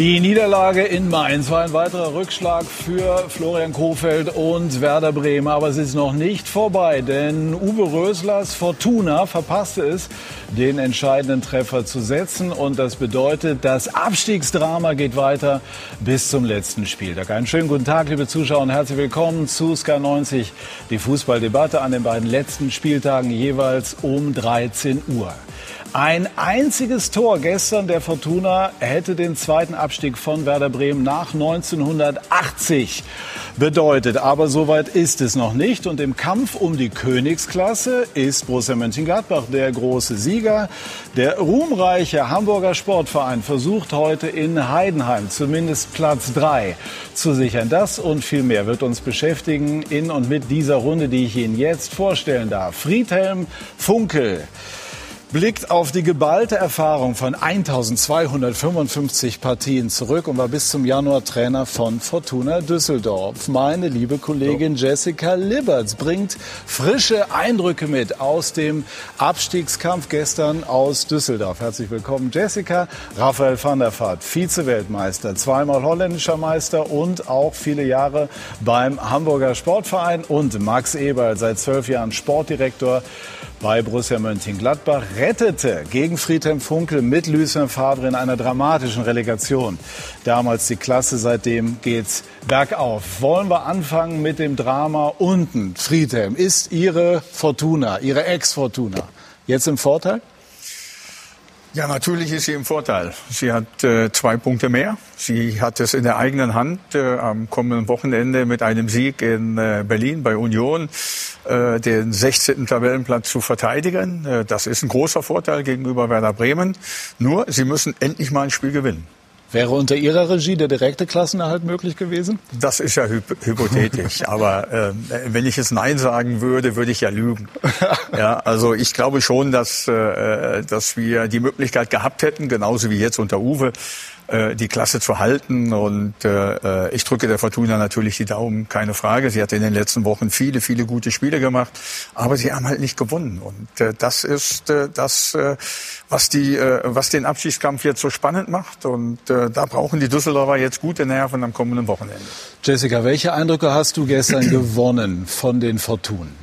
Die Niederlage in Mainz war ein weiterer Rückschlag für Florian Kofeld und Werder Bremen. Aber es ist noch nicht vorbei, denn Uwe Röslers Fortuna verpasste es, den entscheidenden Treffer zu setzen. Und das bedeutet, das Abstiegsdrama geht weiter bis zum letzten Spieltag. Einen schönen guten Tag, liebe Zuschauer, und herzlich willkommen zu SK90, die Fußballdebatte an den beiden letzten Spieltagen jeweils um 13 Uhr. Ein einziges Tor gestern der Fortuna hätte den zweiten Abstieg von Werder Bremen nach 1980 bedeutet. Aber soweit ist es noch nicht. Und im Kampf um die Königsklasse ist Borussia Mönchengladbach der große Sieger. Der ruhmreiche Hamburger Sportverein versucht heute in Heidenheim zumindest Platz drei zu sichern. Das und viel mehr wird uns beschäftigen in und mit dieser Runde, die ich Ihnen jetzt vorstellen darf. Friedhelm Funkel blickt auf die geballte Erfahrung von 1255 Partien zurück und war bis zum Januar Trainer von Fortuna Düsseldorf. Meine liebe Kollegin Jessica Liberts bringt frische Eindrücke mit aus dem Abstiegskampf gestern aus Düsseldorf. Herzlich willkommen, Jessica. Raphael van der Vaart, Vize-Weltmeister, zweimal holländischer Meister und auch viele Jahre beim Hamburger Sportverein und Max Eberl, seit zwölf Jahren Sportdirektor bei Borussia Mönchengladbach rettete gegen Friedhelm Funkel mit Lucien Favre in einer dramatischen Relegation. Damals die Klasse, seitdem geht's bergauf. Wollen wir anfangen mit dem Drama unten. Friedhelm ist Ihre Fortuna, Ihre Ex-Fortuna. Jetzt im Vorteil? Ja, natürlich ist sie im Vorteil. Sie hat äh, zwei Punkte mehr. Sie hat es in der eigenen Hand äh, am kommenden Wochenende mit einem Sieg in äh, Berlin bei Union äh, den 16. Tabellenplatz zu verteidigen. Äh, das ist ein großer Vorteil gegenüber Werder Bremen. Nur, sie müssen endlich mal ein Spiel gewinnen. Wäre unter Ihrer Regie der direkte Klassenerhalt möglich gewesen? Das ist ja hyp hypothetisch. Aber äh, wenn ich es Nein sagen würde, würde ich ja lügen. Ja, also ich glaube schon, dass, äh, dass wir die Möglichkeit gehabt hätten, genauso wie jetzt unter Uwe, äh, die Klasse zu halten. Und äh, ich drücke der Fortuna natürlich die Daumen, keine Frage. Sie hat in den letzten Wochen viele, viele gute Spiele gemacht, aber sie haben halt nicht gewonnen. Und äh, das ist äh, das, äh, was, die, äh, was den Abschiedskampf jetzt so spannend macht. Und äh, da brauchen die Düsseldorfer jetzt gute Nerven am kommenden Wochenende. Jessica, welche Eindrücke hast du gestern gewonnen von den Fortunen?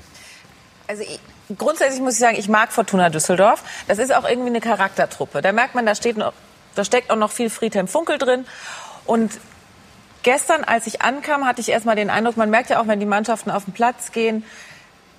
Also ich grundsätzlich muss ich sagen, ich mag Fortuna Düsseldorf. Das ist auch irgendwie eine Charaktertruppe. Da merkt man, da steht noch da steckt auch noch viel Friedhelm Funkel drin. Und gestern, als ich ankam, hatte ich erstmal den Eindruck, man merkt ja auch, wenn die Mannschaften auf den Platz gehen,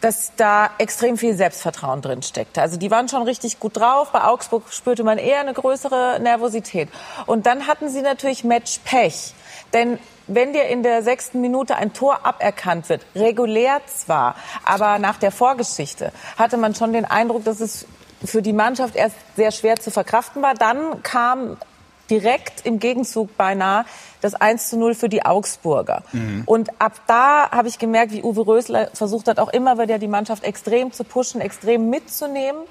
dass da extrem viel Selbstvertrauen drin steckte. Also die waren schon richtig gut drauf. Bei Augsburg spürte man eher eine größere Nervosität. Und dann hatten sie natürlich Matchpech. Denn wenn dir in der sechsten Minute ein Tor aberkannt wird, regulär zwar, aber nach der Vorgeschichte, hatte man schon den Eindruck, dass es für die Mannschaft erst sehr schwer zu verkraften war. Dann kam direkt im Gegenzug beinahe das 1 zu 0 für die Augsburger. Mhm. Und ab da habe ich gemerkt, wie Uwe Rösler versucht hat, auch immer wieder die Mannschaft extrem zu pushen, extrem mitzunehmen.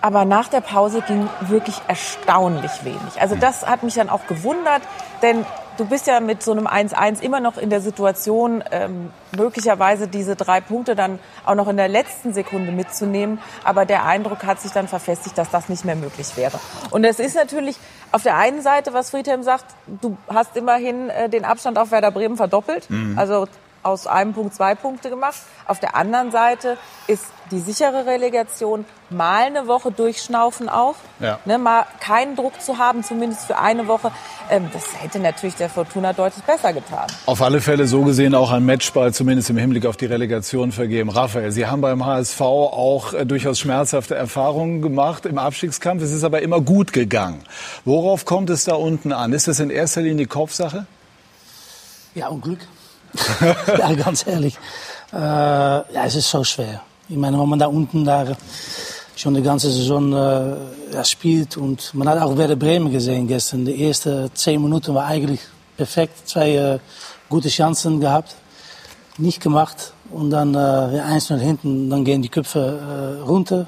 Aber nach der Pause ging wirklich erstaunlich wenig. Also das hat mich dann auch gewundert, denn du bist ja mit so einem 1-1 immer noch in der Situation, ähm, möglicherweise diese drei Punkte dann auch noch in der letzten Sekunde mitzunehmen. Aber der Eindruck hat sich dann verfestigt, dass das nicht mehr möglich wäre. Und es ist natürlich auf der einen Seite, was Friedhelm sagt, du hast immerhin äh, den Abstand auf Werder Bremen verdoppelt. Mhm. Also aus einem Punkt zwei Punkte gemacht. Auf der anderen Seite ist die sichere Relegation mal eine Woche durchschnaufen auch. Ja. Ne, mal keinen Druck zu haben, zumindest für eine Woche. Ähm, das hätte natürlich der Fortuna deutlich besser getan. Auf alle Fälle so gesehen auch ein Matchball, zumindest im Hinblick auf die Relegation vergeben. Raphael, Sie haben beim HSV auch äh, durchaus schmerzhafte Erfahrungen gemacht im Abstiegskampf. Es ist aber immer gut gegangen. Worauf kommt es da unten an? Ist das in erster Linie Kopfsache? Ja, und Glück. ja, ganz ehrlich. Äh, ja, es ist so schwer. Ich meine, wenn man da unten da schon die ganze Saison äh, spielt und man hat auch Werder Bremen gesehen gestern. Die ersten zehn Minuten war eigentlich perfekt. Zwei äh, gute Chancen gehabt, nicht gemacht. Und dann äh, eins nach hinten, dann gehen die Köpfe äh, runter.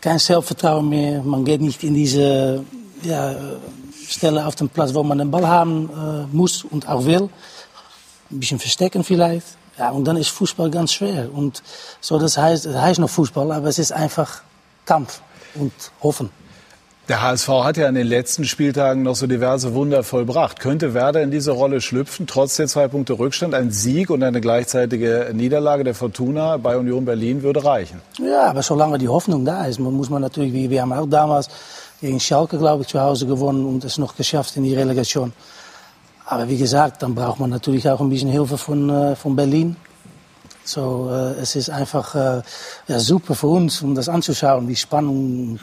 Kein Selbstvertrauen mehr. Man geht nicht in diese ja, Stelle auf den Platz, wo man den Ball haben äh, muss und auch will ein bisschen verstecken vielleicht. Ja, und dann ist Fußball ganz schwer. Und so, das heißt, es heißt noch Fußball, aber es ist einfach Kampf und Hoffen. Der HSV hat ja in den letzten Spieltagen noch so diverse Wunder vollbracht. Könnte Werder in diese Rolle schlüpfen, trotz der zwei Punkte Rückstand? Ein Sieg und eine gleichzeitige Niederlage der Fortuna bei Union Berlin würde reichen. Ja, aber solange die Hoffnung da ist, muss man natürlich, wie wir haben auch damals gegen Schalke, glaube ich, zu Hause gewonnen und es noch geschafft in die Relegation. Aber wie gesagt, dann braucht man natürlich auch ein bisschen Hilfe von, äh, von Berlin. So, äh, es ist einfach äh, ja, super für uns, um das anzuschauen, die Spannung.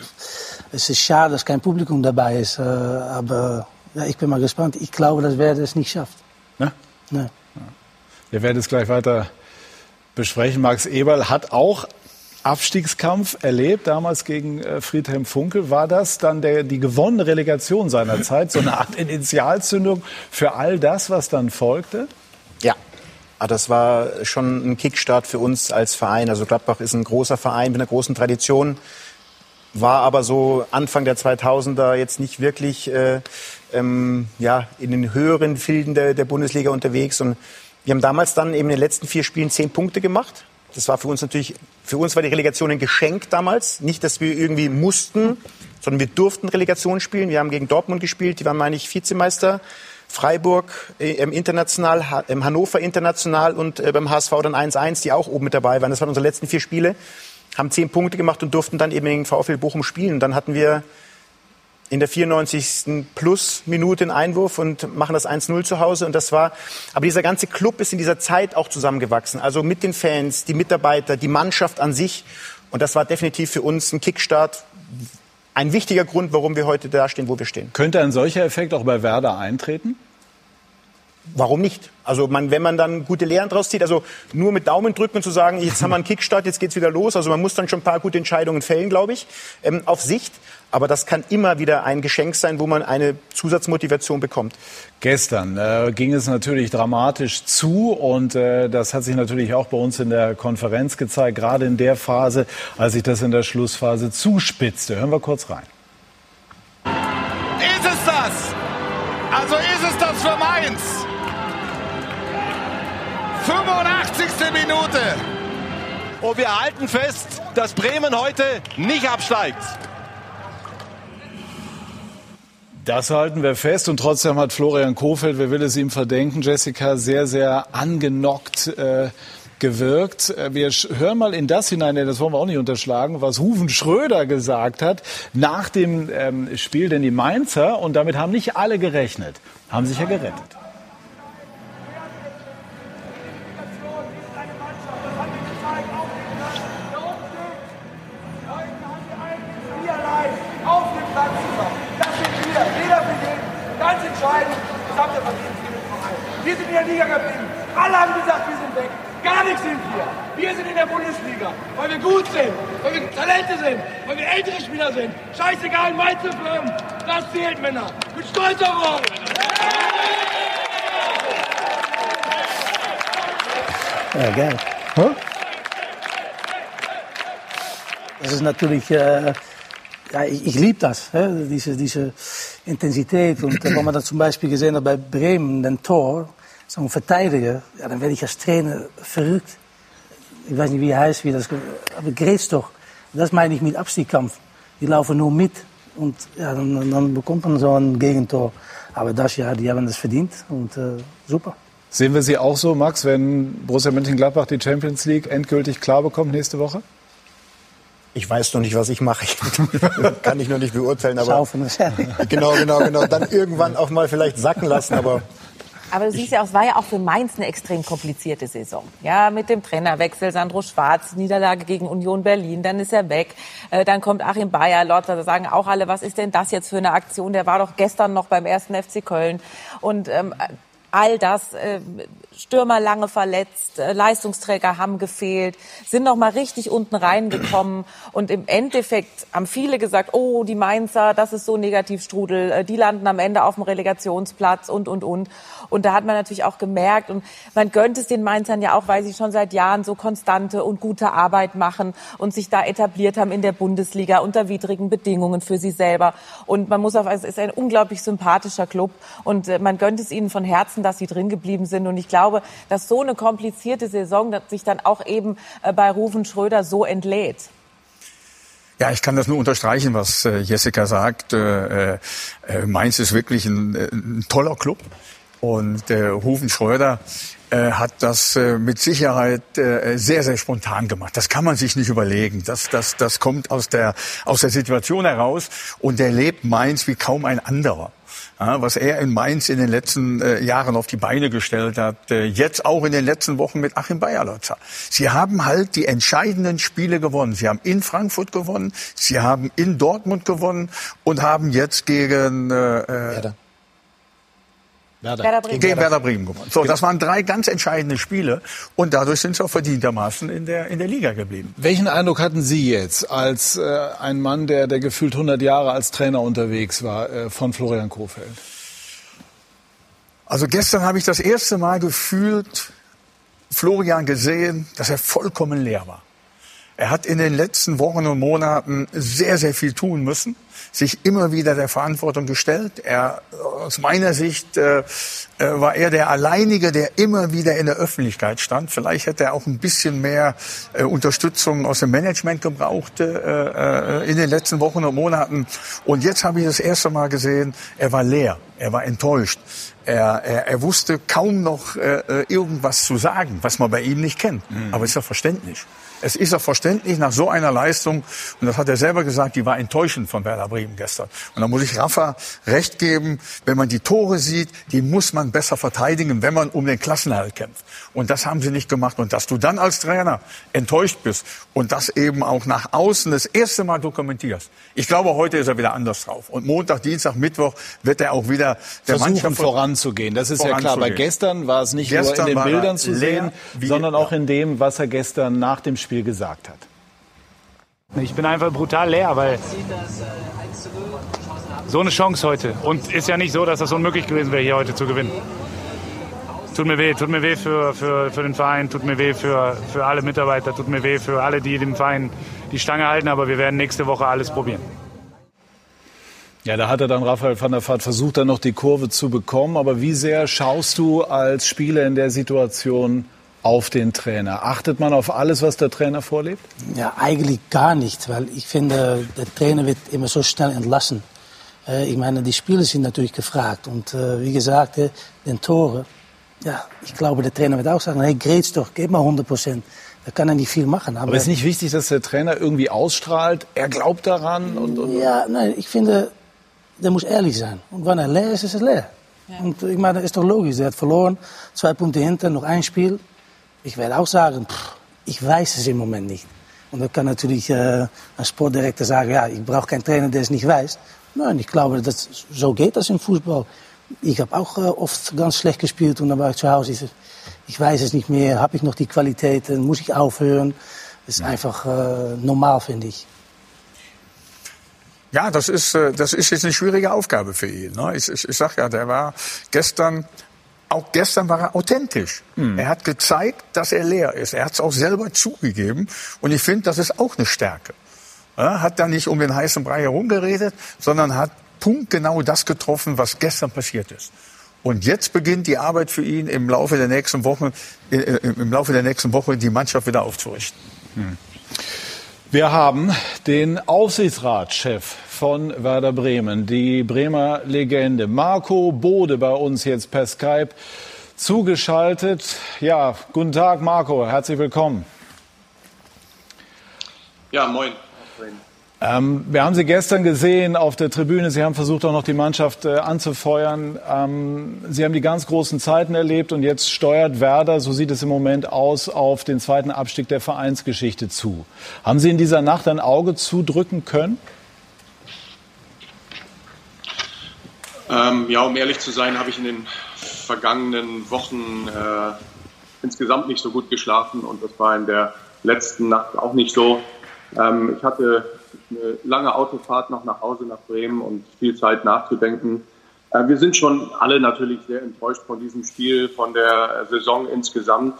Es ist schade, dass kein Publikum dabei ist, äh, aber ja, ich bin mal gespannt. Ich glaube, dass Werder es nicht schafft. Ne? Ne. Wir werden es gleich weiter besprechen. Max Eberl hat auch Abstiegskampf erlebt, damals gegen äh, Friedhelm Funkel. War das dann der, die gewonnene Relegation seiner Zeit, so eine Art Initialzündung für all das, was dann folgte? Ja, ah, das war schon ein Kickstart für uns als Verein. Also Gladbach ist ein großer Verein mit einer großen Tradition, war aber so Anfang der 2000er jetzt nicht wirklich äh, ähm, ja, in den höheren Filden der, der Bundesliga unterwegs. Und wir haben damals dann eben in den letzten vier Spielen zehn Punkte gemacht das war für uns natürlich, für uns war die Relegation ein Geschenk damals. Nicht, dass wir irgendwie mussten, sondern wir durften Relegation spielen. Wir haben gegen Dortmund gespielt, die waren, meine ich, Vizemeister. Freiburg äh, im International, im Hannover International und äh, beim HSV dann 1-1, die auch oben mit dabei waren. Das waren unsere letzten vier Spiele. Haben zehn Punkte gemacht und durften dann eben gegen VfL Bochum spielen. Und dann hatten wir in der 94. Plus-Minute einen Einwurf und machen das 1-0 zu Hause. Und das war, aber dieser ganze Club ist in dieser Zeit auch zusammengewachsen. Also mit den Fans, die Mitarbeiter, die Mannschaft an sich. Und das war definitiv für uns ein Kickstart. Ein wichtiger Grund, warum wir heute da stehen, wo wir stehen. Könnte ein solcher Effekt auch bei Werder eintreten? Warum nicht? Also man, wenn man dann gute Lehren draus zieht, also nur mit Daumen drücken und zu sagen, jetzt haben wir einen Kickstart, jetzt geht's wieder los. Also man muss dann schon ein paar gute Entscheidungen fällen, glaube ich, ähm, auf Sicht. Aber das kann immer wieder ein Geschenk sein, wo man eine Zusatzmotivation bekommt. Gestern äh, ging es natürlich dramatisch zu und äh, das hat sich natürlich auch bei uns in der Konferenz gezeigt, gerade in der Phase, als sich das in der Schlussphase zuspitzte. Hören wir kurz rein. Ist es das? Also ist es das für Mainz? 85. Minute. Und wir halten fest, dass Bremen heute nicht absteigt. Das halten wir fest und trotzdem hat Florian Kofeld, wer will es ihm verdenken, Jessica sehr, sehr angenockt äh, gewirkt. Äh, wir hören mal in das hinein, denn das wollen wir auch nicht unterschlagen, was Huven Schröder gesagt hat nach dem ähm, Spiel, denn die Mainzer, und damit haben nicht alle gerechnet, haben sich ja gerettet. Wir sind in der Liga geblieben. Alle haben gesagt, wir sind weg. Gar nichts sind wir. Wir sind in der Bundesliga, weil wir gut sind, weil wir Talente sind, weil wir ältere Spieler sind. Scheißegal, Mainz zu bleiben. Das zählt, Männer. Ich bin stolz auf euch. Ja, geil. Huh? Das ist natürlich, äh, ja, ich, ich liebe das, hè? Diese, diese Intensität. Und wenn man das zum Beispiel gesehen hat bei Bremen, den Tor, so ein Verteidiger, ja, dann werde ich als Trainer verrückt. Ich weiß nicht, wie heißt, wie das, aber Grätsch doch. Das meine ich mit Abstiegskampf. Die laufen nur mit und ja, dann, dann bekommt man so ein Gegentor. Aber das, ja, die haben das verdient und äh, super. Sehen wir Sie auch so, Max, wenn Borussia Mönchengladbach die Champions League endgültig klar bekommt nächste Woche? Ich weiß noch nicht, was ich mache. kann ich noch nicht beurteilen. Aber Schaufen. genau, genau, genau. Dann irgendwann auch mal vielleicht sacken lassen. Aber aber du siehst ja, es war ja auch für Mainz eine extrem komplizierte Saison. Ja, mit dem Trainerwechsel, Sandro Schwarz, Niederlage gegen Union Berlin, dann ist er weg. Äh, dann kommt Achim Bayer, Lotter, da sagen auch alle, was ist denn das jetzt für eine Aktion? Der war doch gestern noch beim ersten FC Köln. Und ähm, all das, äh, Stürmer lange verletzt, äh, Leistungsträger haben gefehlt, sind noch mal richtig unten reingekommen und im Endeffekt haben viele gesagt, oh, die Mainzer, das ist so Negativstrudel, äh, die landen am Ende auf dem Relegationsplatz und, und, und. Und da hat man natürlich auch gemerkt und man gönnt es den Mainzern ja auch, weil sie schon seit Jahren so konstante und gute Arbeit machen und sich da etabliert haben in der Bundesliga unter widrigen Bedingungen für sie selber. Und man muss auf, es ist ein unglaublich sympathischer Club und äh, man gönnt es ihnen von Herzen, dass sie drin geblieben sind. Und ich glaube, dass so eine komplizierte Saison sich dann auch eben äh, bei Rufen Schröder so entlädt. Ja, ich kann das nur unterstreichen, was äh, Jessica sagt. Mainz ist wirklich ein, ein toller Club. Und äh, Rufen Schröder äh, hat das äh, mit Sicherheit äh, sehr, sehr spontan gemacht. Das kann man sich nicht überlegen. Das, das, das kommt aus der, aus der Situation heraus. Und er lebt Mainz wie kaum ein anderer. Was er in Mainz in den letzten äh, Jahren auf die Beine gestellt hat, äh, jetzt auch in den letzten Wochen mit Achim Bayerlotzer. Sie haben halt die entscheidenden Spiele gewonnen. Sie haben in Frankfurt gewonnen, sie haben in Dortmund gewonnen und haben jetzt gegen äh, Werder. Werder Bremen. gegen Werder Bremen gewonnen. So, das waren drei ganz entscheidende Spiele und dadurch sind sie auch verdientermaßen in der, in der Liga geblieben. Welchen Eindruck hatten Sie jetzt als äh, ein Mann, der, der gefühlt 100 Jahre als Trainer unterwegs war, äh, von Florian Kohfeldt? Also gestern habe ich das erste Mal gefühlt Florian gesehen, dass er vollkommen leer war. Er hat in den letzten Wochen und Monaten sehr, sehr viel tun müssen, sich immer wieder der Verantwortung gestellt. Er, aus meiner Sicht äh, äh, war er der Alleinige, der immer wieder in der Öffentlichkeit stand. Vielleicht hätte er auch ein bisschen mehr äh, Unterstützung aus dem Management gebraucht äh, äh, in den letzten Wochen und Monaten. Und jetzt habe ich das erste Mal gesehen, er war leer, er war enttäuscht. Er, er, er wusste kaum noch äh, äh irgendwas zu sagen, was man bei ihm nicht kennt. Mhm. Aber ist ja verständlich. Es ist auch verständlich nach so einer Leistung, und das hat er selber gesagt, die war enttäuschend von Werder Bremen gestern. Und da muss ich Rafa recht geben, wenn man die Tore sieht, die muss man besser verteidigen, wenn man um den Klassenerhalt kämpft. Und das haben sie nicht gemacht. Und dass du dann als Trainer enttäuscht bist und das eben auch nach außen das erste Mal dokumentierst. Ich glaube, heute ist er wieder anders drauf. Und Montag, Dienstag, Mittwoch wird er auch wieder der Versuchen Mannschaft voranzugehen. Das ist ja klar. Bei gestern war es nicht gestern nur in den Bildern zu sehen, sondern auch in dem, was er gestern nach dem Spiel Spiel gesagt hat. Ich bin einfach brutal leer, weil so eine Chance heute. Und ist ja nicht so, dass das unmöglich gewesen wäre, hier heute zu gewinnen. Tut mir weh, tut mir weh für, für, für den Verein, tut mir weh für, für alle Mitarbeiter, tut mir weh für alle, die dem Verein die Stange halten, aber wir werden nächste Woche alles probieren. Ja, da hat er dann Raphael van der Vaart versucht, dann noch die Kurve zu bekommen. Aber wie sehr schaust du als Spieler in der Situation auf den Trainer? Achtet man auf alles, was der Trainer vorlebt? Ja, eigentlich gar nicht, weil ich finde, der Trainer wird immer so schnell entlassen. Äh, ich meine, die Spieler sind natürlich gefragt. Und äh, wie gesagt, äh, den Tore, ja, ich glaube, der Trainer wird auch sagen, hey, grätsch doch, gib mal 100 Prozent. Da kann er nicht viel machen. Aber, aber ist nicht wichtig, dass der Trainer irgendwie ausstrahlt, er glaubt daran? Und, und ja, nein, ich finde, der muss ehrlich sein. Und wenn er leer ist, ist er leer. Ja. Und ich meine, das ist doch logisch. Er hat verloren, zwei Punkte hinter, noch ein Spiel. Ich werde auch sagen, pff, ich weiß es im Moment nicht. Und dann kann natürlich äh, ein Sportdirektor sagen, ja, ich brauche keinen Trainer, der es nicht weiß. Nein, ich glaube, das, so geht das im Fußball. Ich habe auch äh, oft ganz schlecht gespielt und dann war ich zu Hause. Ich, ich weiß es nicht mehr, habe ich noch die Qualitäten, muss ich aufhören? Das ist einfach äh, normal, finde ich. Ja, das ist, äh, das ist jetzt eine schwierige Aufgabe für ihn. Ne? Ich, ich, ich sag ja, der war gestern auch gestern war er authentisch. Mhm. Er hat gezeigt, dass er leer ist. Er hat es auch selber zugegeben. Und ich finde, das ist auch eine Stärke. Er hat da nicht um den heißen Brei herumgeredet, sondern hat punktgenau das getroffen, was gestern passiert ist. Und jetzt beginnt die Arbeit für ihn im Laufe der nächsten Wochen, äh, im Laufe der nächsten Woche die Mannschaft wieder aufzurichten. Mhm. Wir haben den Aufsichtsratschef von Werder Bremen, die Bremer Legende Marco Bode bei uns jetzt per Skype zugeschaltet. Ja, guten Tag Marco, herzlich willkommen. Ja, moin. Ähm, wir haben Sie gestern gesehen auf der Tribüne. Sie haben versucht, auch noch die Mannschaft äh, anzufeuern. Ähm, Sie haben die ganz großen Zeiten erlebt und jetzt steuert Werder, so sieht es im Moment aus, auf den zweiten Abstieg der Vereinsgeschichte zu. Haben Sie in dieser Nacht ein Auge zudrücken können? Ähm, ja, um ehrlich zu sein, habe ich in den vergangenen Wochen äh, insgesamt nicht so gut geschlafen und das war in der letzten Nacht auch nicht so. Ähm, ich hatte eine lange Autofahrt noch nach Hause nach Bremen und viel Zeit nachzudenken. Äh, wir sind schon alle natürlich sehr enttäuscht von diesem Spiel, von der Saison insgesamt.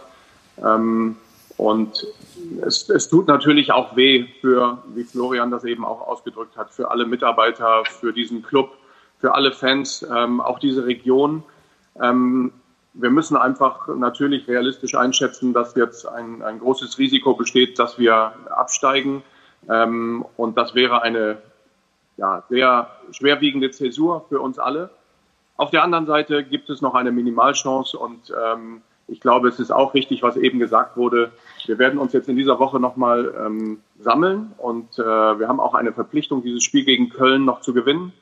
Ähm, und es, es tut natürlich auch weh für, wie Florian das eben auch ausgedrückt hat, für alle Mitarbeiter, für diesen Club, für alle Fans, ähm, auch diese Region. Ähm, wir müssen einfach natürlich realistisch einschätzen, dass jetzt ein, ein großes Risiko besteht, dass wir absteigen. Ähm, und das wäre eine ja, sehr schwerwiegende Zäsur für uns alle. Auf der anderen Seite gibt es noch eine Minimalchance und ähm, ich glaube, es ist auch richtig, was eben gesagt wurde. Wir werden uns jetzt in dieser Woche nochmal ähm, sammeln und äh, wir haben auch eine Verpflichtung, dieses Spiel gegen Köln noch zu gewinnen.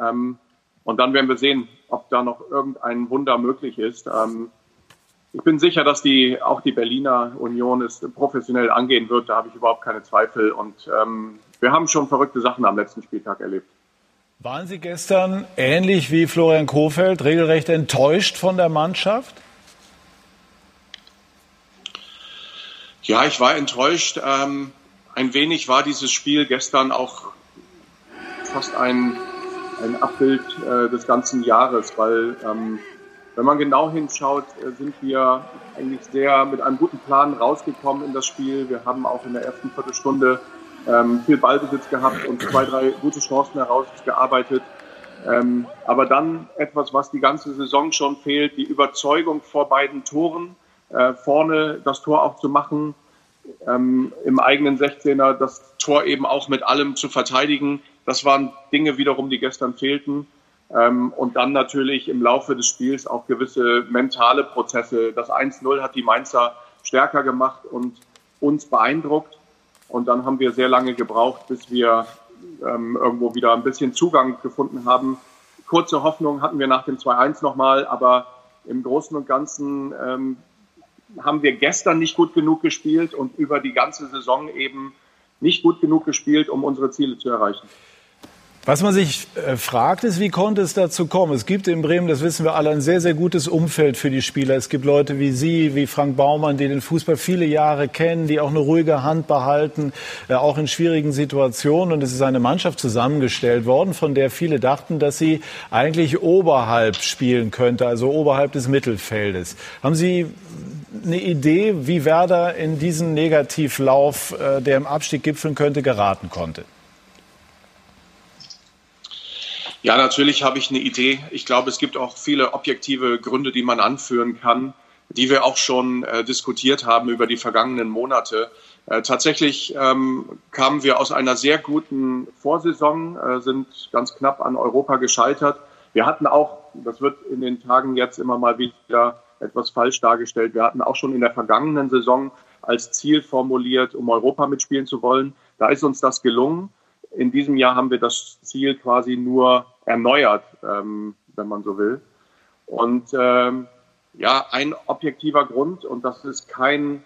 Ähm, und dann werden wir sehen, ob da noch irgendein Wunder möglich ist. Ähm, ich bin sicher, dass die, auch die Berliner Union es professionell angehen wird. Da habe ich überhaupt keine Zweifel. Und ähm, wir haben schon verrückte Sachen am letzten Spieltag erlebt. Waren Sie gestern ähnlich wie Florian Kofeld regelrecht enttäuscht von der Mannschaft? Ja, ich war enttäuscht. Ähm, ein wenig war dieses Spiel gestern auch fast ein, ein Abbild äh, des ganzen Jahres, weil ähm, wenn man genau hinschaut, äh, sind wir eigentlich sehr mit einem guten Plan rausgekommen in das Spiel. Wir haben auch in der ersten Viertelstunde ähm, viel Ballbesitz gehabt und zwei, drei gute Chancen herausgearbeitet. Ähm, aber dann etwas, was die ganze Saison schon fehlt, die Überzeugung vor beiden Toren, äh, vorne das Tor auch zu machen, ähm, im eigenen 16er das Tor eben auch mit allem zu verteidigen. Das waren Dinge wiederum, die gestern fehlten. Ähm, und dann natürlich im Laufe des Spiels auch gewisse mentale Prozesse. Das 1-0 hat die Mainzer stärker gemacht und uns beeindruckt. Und dann haben wir sehr lange gebraucht, bis wir ähm, irgendwo wieder ein bisschen Zugang gefunden haben. Kurze Hoffnung hatten wir nach dem 2-1 nochmal, aber im Großen und Ganzen ähm, haben wir gestern nicht gut genug gespielt und über die ganze Saison eben nicht gut genug gespielt, um unsere Ziele zu erreichen. Was man sich äh, fragt, ist, wie konnte es dazu kommen? Es gibt in Bremen, das wissen wir alle, ein sehr, sehr gutes Umfeld für die Spieler. Es gibt Leute wie Sie, wie Frank Baumann, die den Fußball viele Jahre kennen, die auch eine ruhige Hand behalten, äh, auch in schwierigen Situationen. Und es ist eine Mannschaft zusammengestellt worden, von der viele dachten, dass sie eigentlich oberhalb spielen könnte, also oberhalb des Mittelfeldes. Haben Sie eine Idee, wie Werder in diesen Negativlauf, äh, der im Abstieg gipfeln könnte, geraten konnte? Ja, natürlich habe ich eine Idee. Ich glaube, es gibt auch viele objektive Gründe, die man anführen kann, die wir auch schon äh, diskutiert haben über die vergangenen Monate. Äh, tatsächlich ähm, kamen wir aus einer sehr guten Vorsaison, äh, sind ganz knapp an Europa gescheitert. Wir hatten auch, das wird in den Tagen jetzt immer mal wieder etwas falsch dargestellt, wir hatten auch schon in der vergangenen Saison als Ziel formuliert, um Europa mitspielen zu wollen. Da ist uns das gelungen. In diesem Jahr haben wir das Ziel quasi nur erneuert, ähm, wenn man so will. Und ähm, ja, ein objektiver Grund, und das ist kein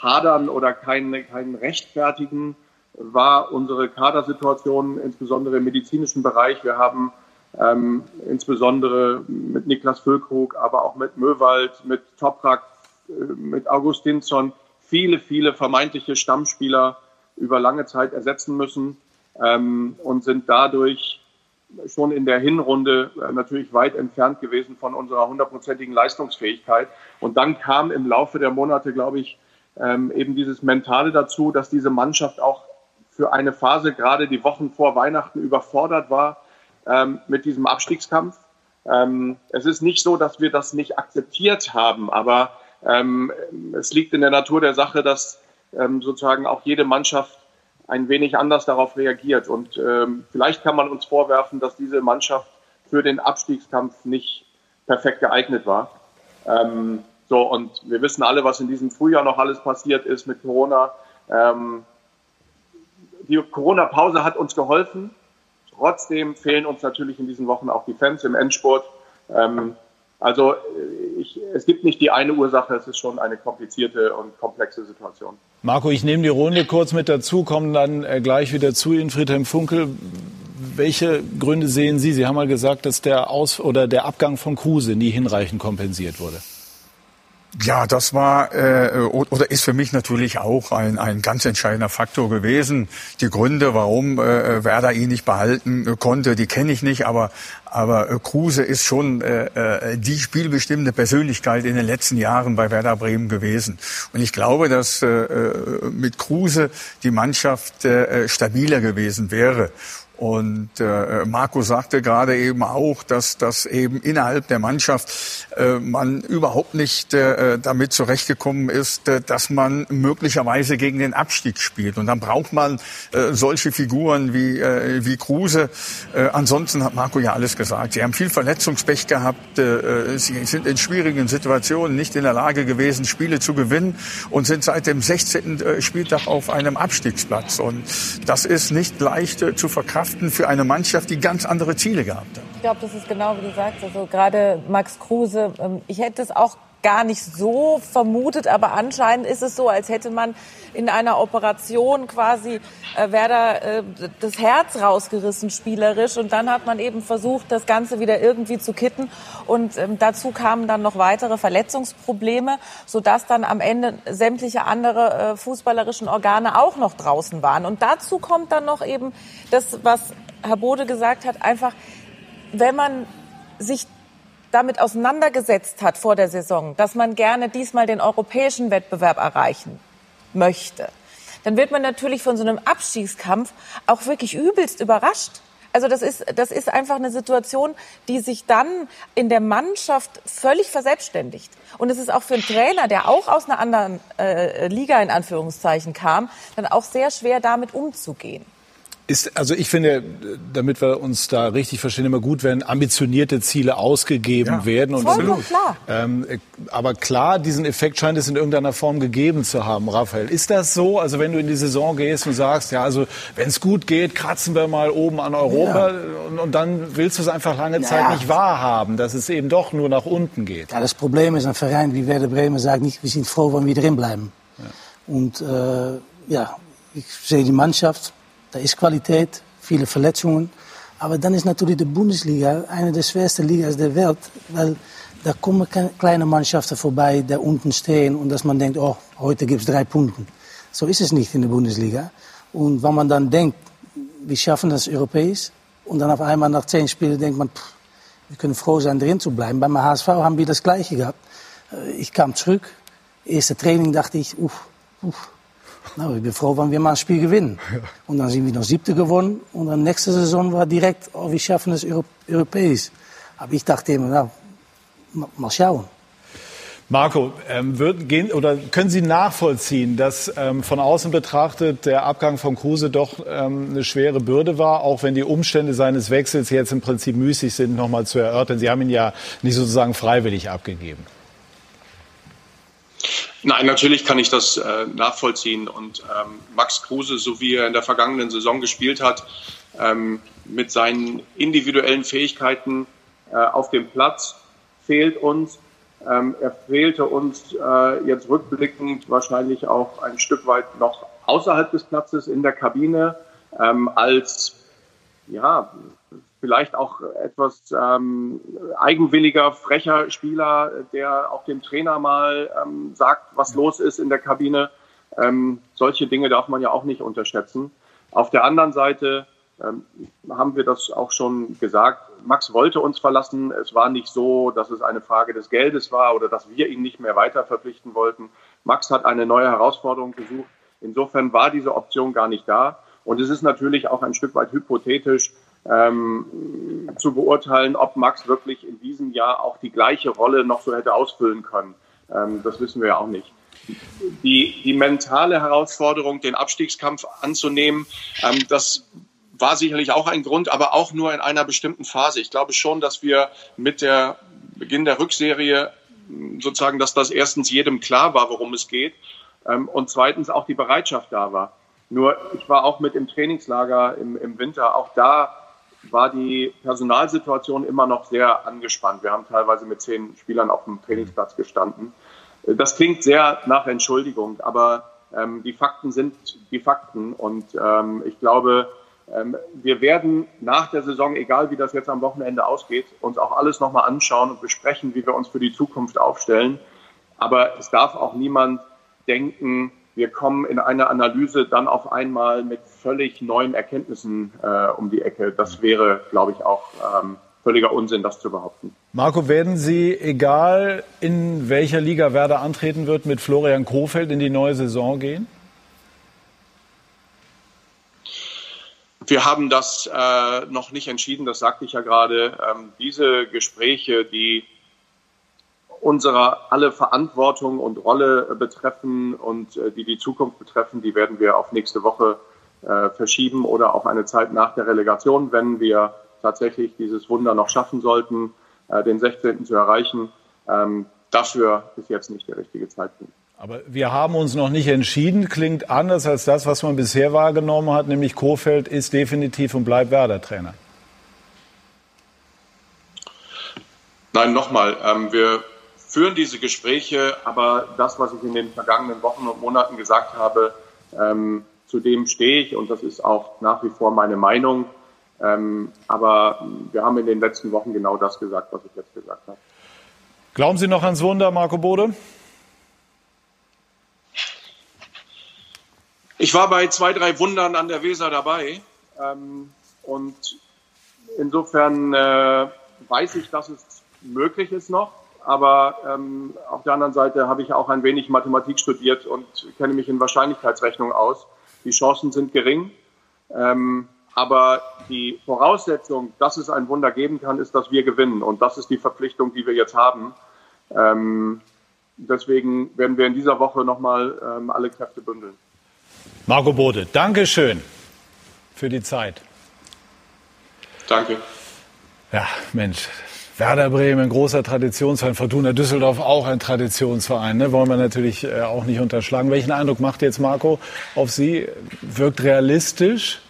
Hadern oder kein, kein Rechtfertigen, war unsere Kadersituation, insbesondere im medizinischen Bereich. Wir haben ähm, insbesondere mit Niklas Füllkrug, aber auch mit Möwald, mit Toprak, äh, mit Augustinsson viele, viele vermeintliche Stammspieler über lange Zeit ersetzen müssen ähm, und sind dadurch schon in der Hinrunde äh, natürlich weit entfernt gewesen von unserer hundertprozentigen Leistungsfähigkeit. Und dann kam im Laufe der Monate, glaube ich, ähm, eben dieses Mentale dazu, dass diese Mannschaft auch für eine Phase, gerade die Wochen vor Weihnachten, überfordert war ähm, mit diesem Abstiegskampf. Ähm, es ist nicht so, dass wir das nicht akzeptiert haben, aber es liegt in der Natur der Sache, dass sozusagen auch jede Mannschaft ein wenig anders darauf reagiert. Und ähm, vielleicht kann man uns vorwerfen, dass diese Mannschaft für den Abstiegskampf nicht perfekt geeignet war. Ähm, so, und wir wissen alle, was in diesem Frühjahr noch alles passiert ist mit Corona. Ähm, die Corona-Pause hat uns geholfen. Trotzdem fehlen uns natürlich in diesen Wochen auch die Fans im Endspurt. Ähm, also äh, ich, es gibt nicht die eine Ursache, es ist schon eine komplizierte und komplexe Situation. Marco, ich nehme die Runde kurz mit dazu, komme dann äh, gleich wieder zu Ihnen, Friedhelm Funkel. Welche Gründe sehen Sie? Sie haben mal gesagt, dass der Aus oder der Abgang von Kruse nie hinreichend kompensiert wurde. Ja, das war äh, oder ist für mich natürlich auch ein, ein ganz entscheidender Faktor gewesen. Die Gründe, warum äh, Werder ihn nicht behalten äh, konnte, die kenne ich nicht, aber aber äh, Kruse ist schon äh, äh, die spielbestimmende Persönlichkeit in den letzten Jahren bei Werder Bremen gewesen. Und ich glaube, dass äh, mit Kruse die Mannschaft äh, stabiler gewesen wäre. Und äh, Marco sagte gerade eben auch, dass, dass eben innerhalb der Mannschaft äh, man überhaupt nicht äh, damit zurechtgekommen ist, äh, dass man möglicherweise gegen den Abstieg spielt. Und dann braucht man äh, solche Figuren wie, äh, wie Kruse. Äh, ansonsten hat Marco ja alles gesagt. Sie haben viel Verletzungspech gehabt. Äh, sie sind in schwierigen Situationen nicht in der Lage gewesen, Spiele zu gewinnen und sind seit dem 16. Äh, Spieltag auf einem Abstiegsplatz. Und das ist nicht leicht äh, zu verkraften verkraften für eine Mannschaft, die ganz andere Ziele gehabt hat. Ich glaube, das ist genau wie du sagst. Also gerade Max Kruse, ähm, ich hätte es auch gar nicht so vermutet, aber anscheinend ist es so, als hätte man in einer Operation quasi äh, Werder äh, das Herz rausgerissen spielerisch. Und dann hat man eben versucht, das Ganze wieder irgendwie zu kitten. Und ähm, dazu kamen dann noch weitere Verletzungsprobleme, sodass dann am Ende sämtliche andere äh, fußballerischen Organe auch noch draußen waren. Und dazu kommt dann noch eben das, was Herr Bode gesagt hat, einfach, wenn man sich damit auseinandergesetzt hat vor der Saison, dass man gerne diesmal den europäischen Wettbewerb erreichen möchte, dann wird man natürlich von so einem Abstiegskampf auch wirklich übelst überrascht. Also das ist, das ist einfach eine Situation, die sich dann in der Mannschaft völlig verselbstständigt. Und es ist auch für einen Trainer, der auch aus einer anderen äh, Liga in Anführungszeichen kam, dann auch sehr schwer damit umzugehen. Ist, also ich finde, damit wir uns da richtig verstehen, immer gut, wenn ambitionierte Ziele ausgegeben ja, werden. Und vollkommen klar. Ähm, aber klar, diesen Effekt scheint es in irgendeiner Form gegeben zu haben, Raphael. Ist das so? Also wenn du in die Saison gehst und sagst, ja, also wenn es gut geht, kratzen wir mal oben an Europa ja. und, und, dann willst du es einfach lange ja. Zeit nicht wahrhaben, dass es eben doch nur nach unten geht. Ja, das Problem ist, ein Verein wie Werder Bremen sagt nicht, wir sind froh, wenn wir drin bleiben. Und äh, ja, ich sehe die Mannschaft da ist Qualität, viele Verletzungen. Aber dann ist natürlich die Bundesliga eine der schwersten Ligas der Welt, weil da kommen kleine Mannschaften vorbei, die unten stehen und dass man denkt, oh, heute gibt es drei Punkte. So ist es nicht in der Bundesliga. Und wenn man dann denkt, wir schaffen das europäisch und dann auf einmal nach zehn Spielen denkt man, pff, wir können froh sein, drin zu bleiben. Beim HSV haben wir das Gleiche gehabt. Äh, ich kam zurück, erste Training dachte ich, uff, uff, nou, ich bin froh, wenn wir mal ein Spiel gewinnen. Ja. Und dann sind wir noch siebte gewonnen. Und dann nächste Saison war direkt, oh, wir schaffen es Euro europäisch. Aber ich dachte immer, nou, mal schauen. Marco, ähm, wird, gehen, oder können Sie nachvollziehen, dass ähm, von außen betrachtet der Abgang von Kruse doch ähm, eine schwere Bürde war, auch wenn die Umstände seines Wechsels jetzt im Prinzip müßig sind, nochmal zu erörtern? Sie haben ihn ja nicht sozusagen freiwillig abgegeben. Nein, natürlich kann ich das äh, nachvollziehen. Und ähm, Max Kruse, so wie er in der vergangenen Saison gespielt hat, ähm, mit seinen individuellen Fähigkeiten äh, auf dem Platz, fehlt uns. Ähm, er fehlte uns äh, jetzt rückblickend wahrscheinlich auch ein Stück weit noch außerhalb des Platzes in der Kabine ähm, als ja, vielleicht auch etwas ähm, eigenwilliger, frecher Spieler, der auch dem Trainer mal ähm, sagt, was los ist in der Kabine. Ähm, solche Dinge darf man ja auch nicht unterschätzen. Auf der anderen Seite ähm, haben wir das auch schon gesagt. Max wollte uns verlassen. Es war nicht so, dass es eine Frage des Geldes war oder dass wir ihn nicht mehr weiter verpflichten wollten. Max hat eine neue Herausforderung gesucht. Insofern war diese Option gar nicht da. Und es ist natürlich auch ein Stück weit hypothetisch, ähm, zu beurteilen, ob Max wirklich in diesem Jahr auch die gleiche Rolle noch so hätte ausfüllen können. Ähm, das wissen wir ja auch nicht. Die, die mentale Herausforderung, den Abstiegskampf anzunehmen, ähm, das war sicherlich auch ein Grund, aber auch nur in einer bestimmten Phase. Ich glaube schon, dass wir mit der Beginn der Rückserie sozusagen, dass das erstens jedem klar war, worum es geht, ähm, und zweitens auch die Bereitschaft da war. Nur ich war auch mit im Trainingslager im, im Winter, auch da war die Personalsituation immer noch sehr angespannt. Wir haben teilweise mit zehn Spielern auf dem Trainingsplatz gestanden. Das klingt sehr nach Entschuldigung, aber ähm, die Fakten sind die Fakten. Und ähm, ich glaube, ähm, wir werden nach der Saison, egal wie das jetzt am Wochenende ausgeht, uns auch alles nochmal anschauen und besprechen, wie wir uns für die Zukunft aufstellen. Aber es darf auch niemand denken, wir kommen in einer Analyse dann auf einmal mit völlig neuen Erkenntnissen äh, um die Ecke. Das wäre, glaube ich, auch ähm, völliger Unsinn, das zu behaupten. Marco, werden Sie, egal in welcher Liga Werder antreten wird, mit Florian Kofeld in die neue Saison gehen? Wir haben das äh, noch nicht entschieden, das sagte ich ja gerade. Ähm, diese Gespräche, die unserer alle Verantwortung und Rolle betreffen und äh, die die Zukunft betreffen, die werden wir auf nächste Woche äh, verschieben oder auf eine Zeit nach der Relegation, wenn wir tatsächlich dieses Wunder noch schaffen sollten, äh, den 16. zu erreichen. Ähm, dafür ist jetzt nicht der richtige Zeitpunkt. Aber wir haben uns noch nicht entschieden. Klingt anders als das, was man bisher wahrgenommen hat, nämlich Kofeld ist definitiv und bleibt Werder-Trainer. Nein, nochmal. Ähm, wir führen diese Gespräche, aber das, was ich in den vergangenen Wochen und Monaten gesagt habe, ähm, zu dem stehe ich und das ist auch nach wie vor meine Meinung. Ähm, aber wir haben in den letzten Wochen genau das gesagt, was ich jetzt gesagt habe. Glauben Sie noch ans Wunder, Marco Bode? Ich war bei zwei, drei Wundern an der Weser dabei. Ähm, und insofern äh, weiß ich, dass es möglich ist noch. Aber ähm, auf der anderen Seite habe ich auch ein wenig Mathematik studiert und kenne mich in Wahrscheinlichkeitsrechnung aus. Die Chancen sind gering. Ähm, aber die Voraussetzung, dass es ein Wunder geben kann, ist, dass wir gewinnen. Und das ist die Verpflichtung, die wir jetzt haben. Ähm, deswegen werden wir in dieser Woche nochmal ähm, alle Kräfte bündeln. Marco Bode, danke schön für die Zeit. Danke. Ja, Mensch. Werder Bremen, ein großer Traditionsverein, Fortuna Düsseldorf auch ein Traditionsverein, ne? wollen wir natürlich äh, auch nicht unterschlagen. Welchen Eindruck macht jetzt Marco auf Sie? Wirkt realistisch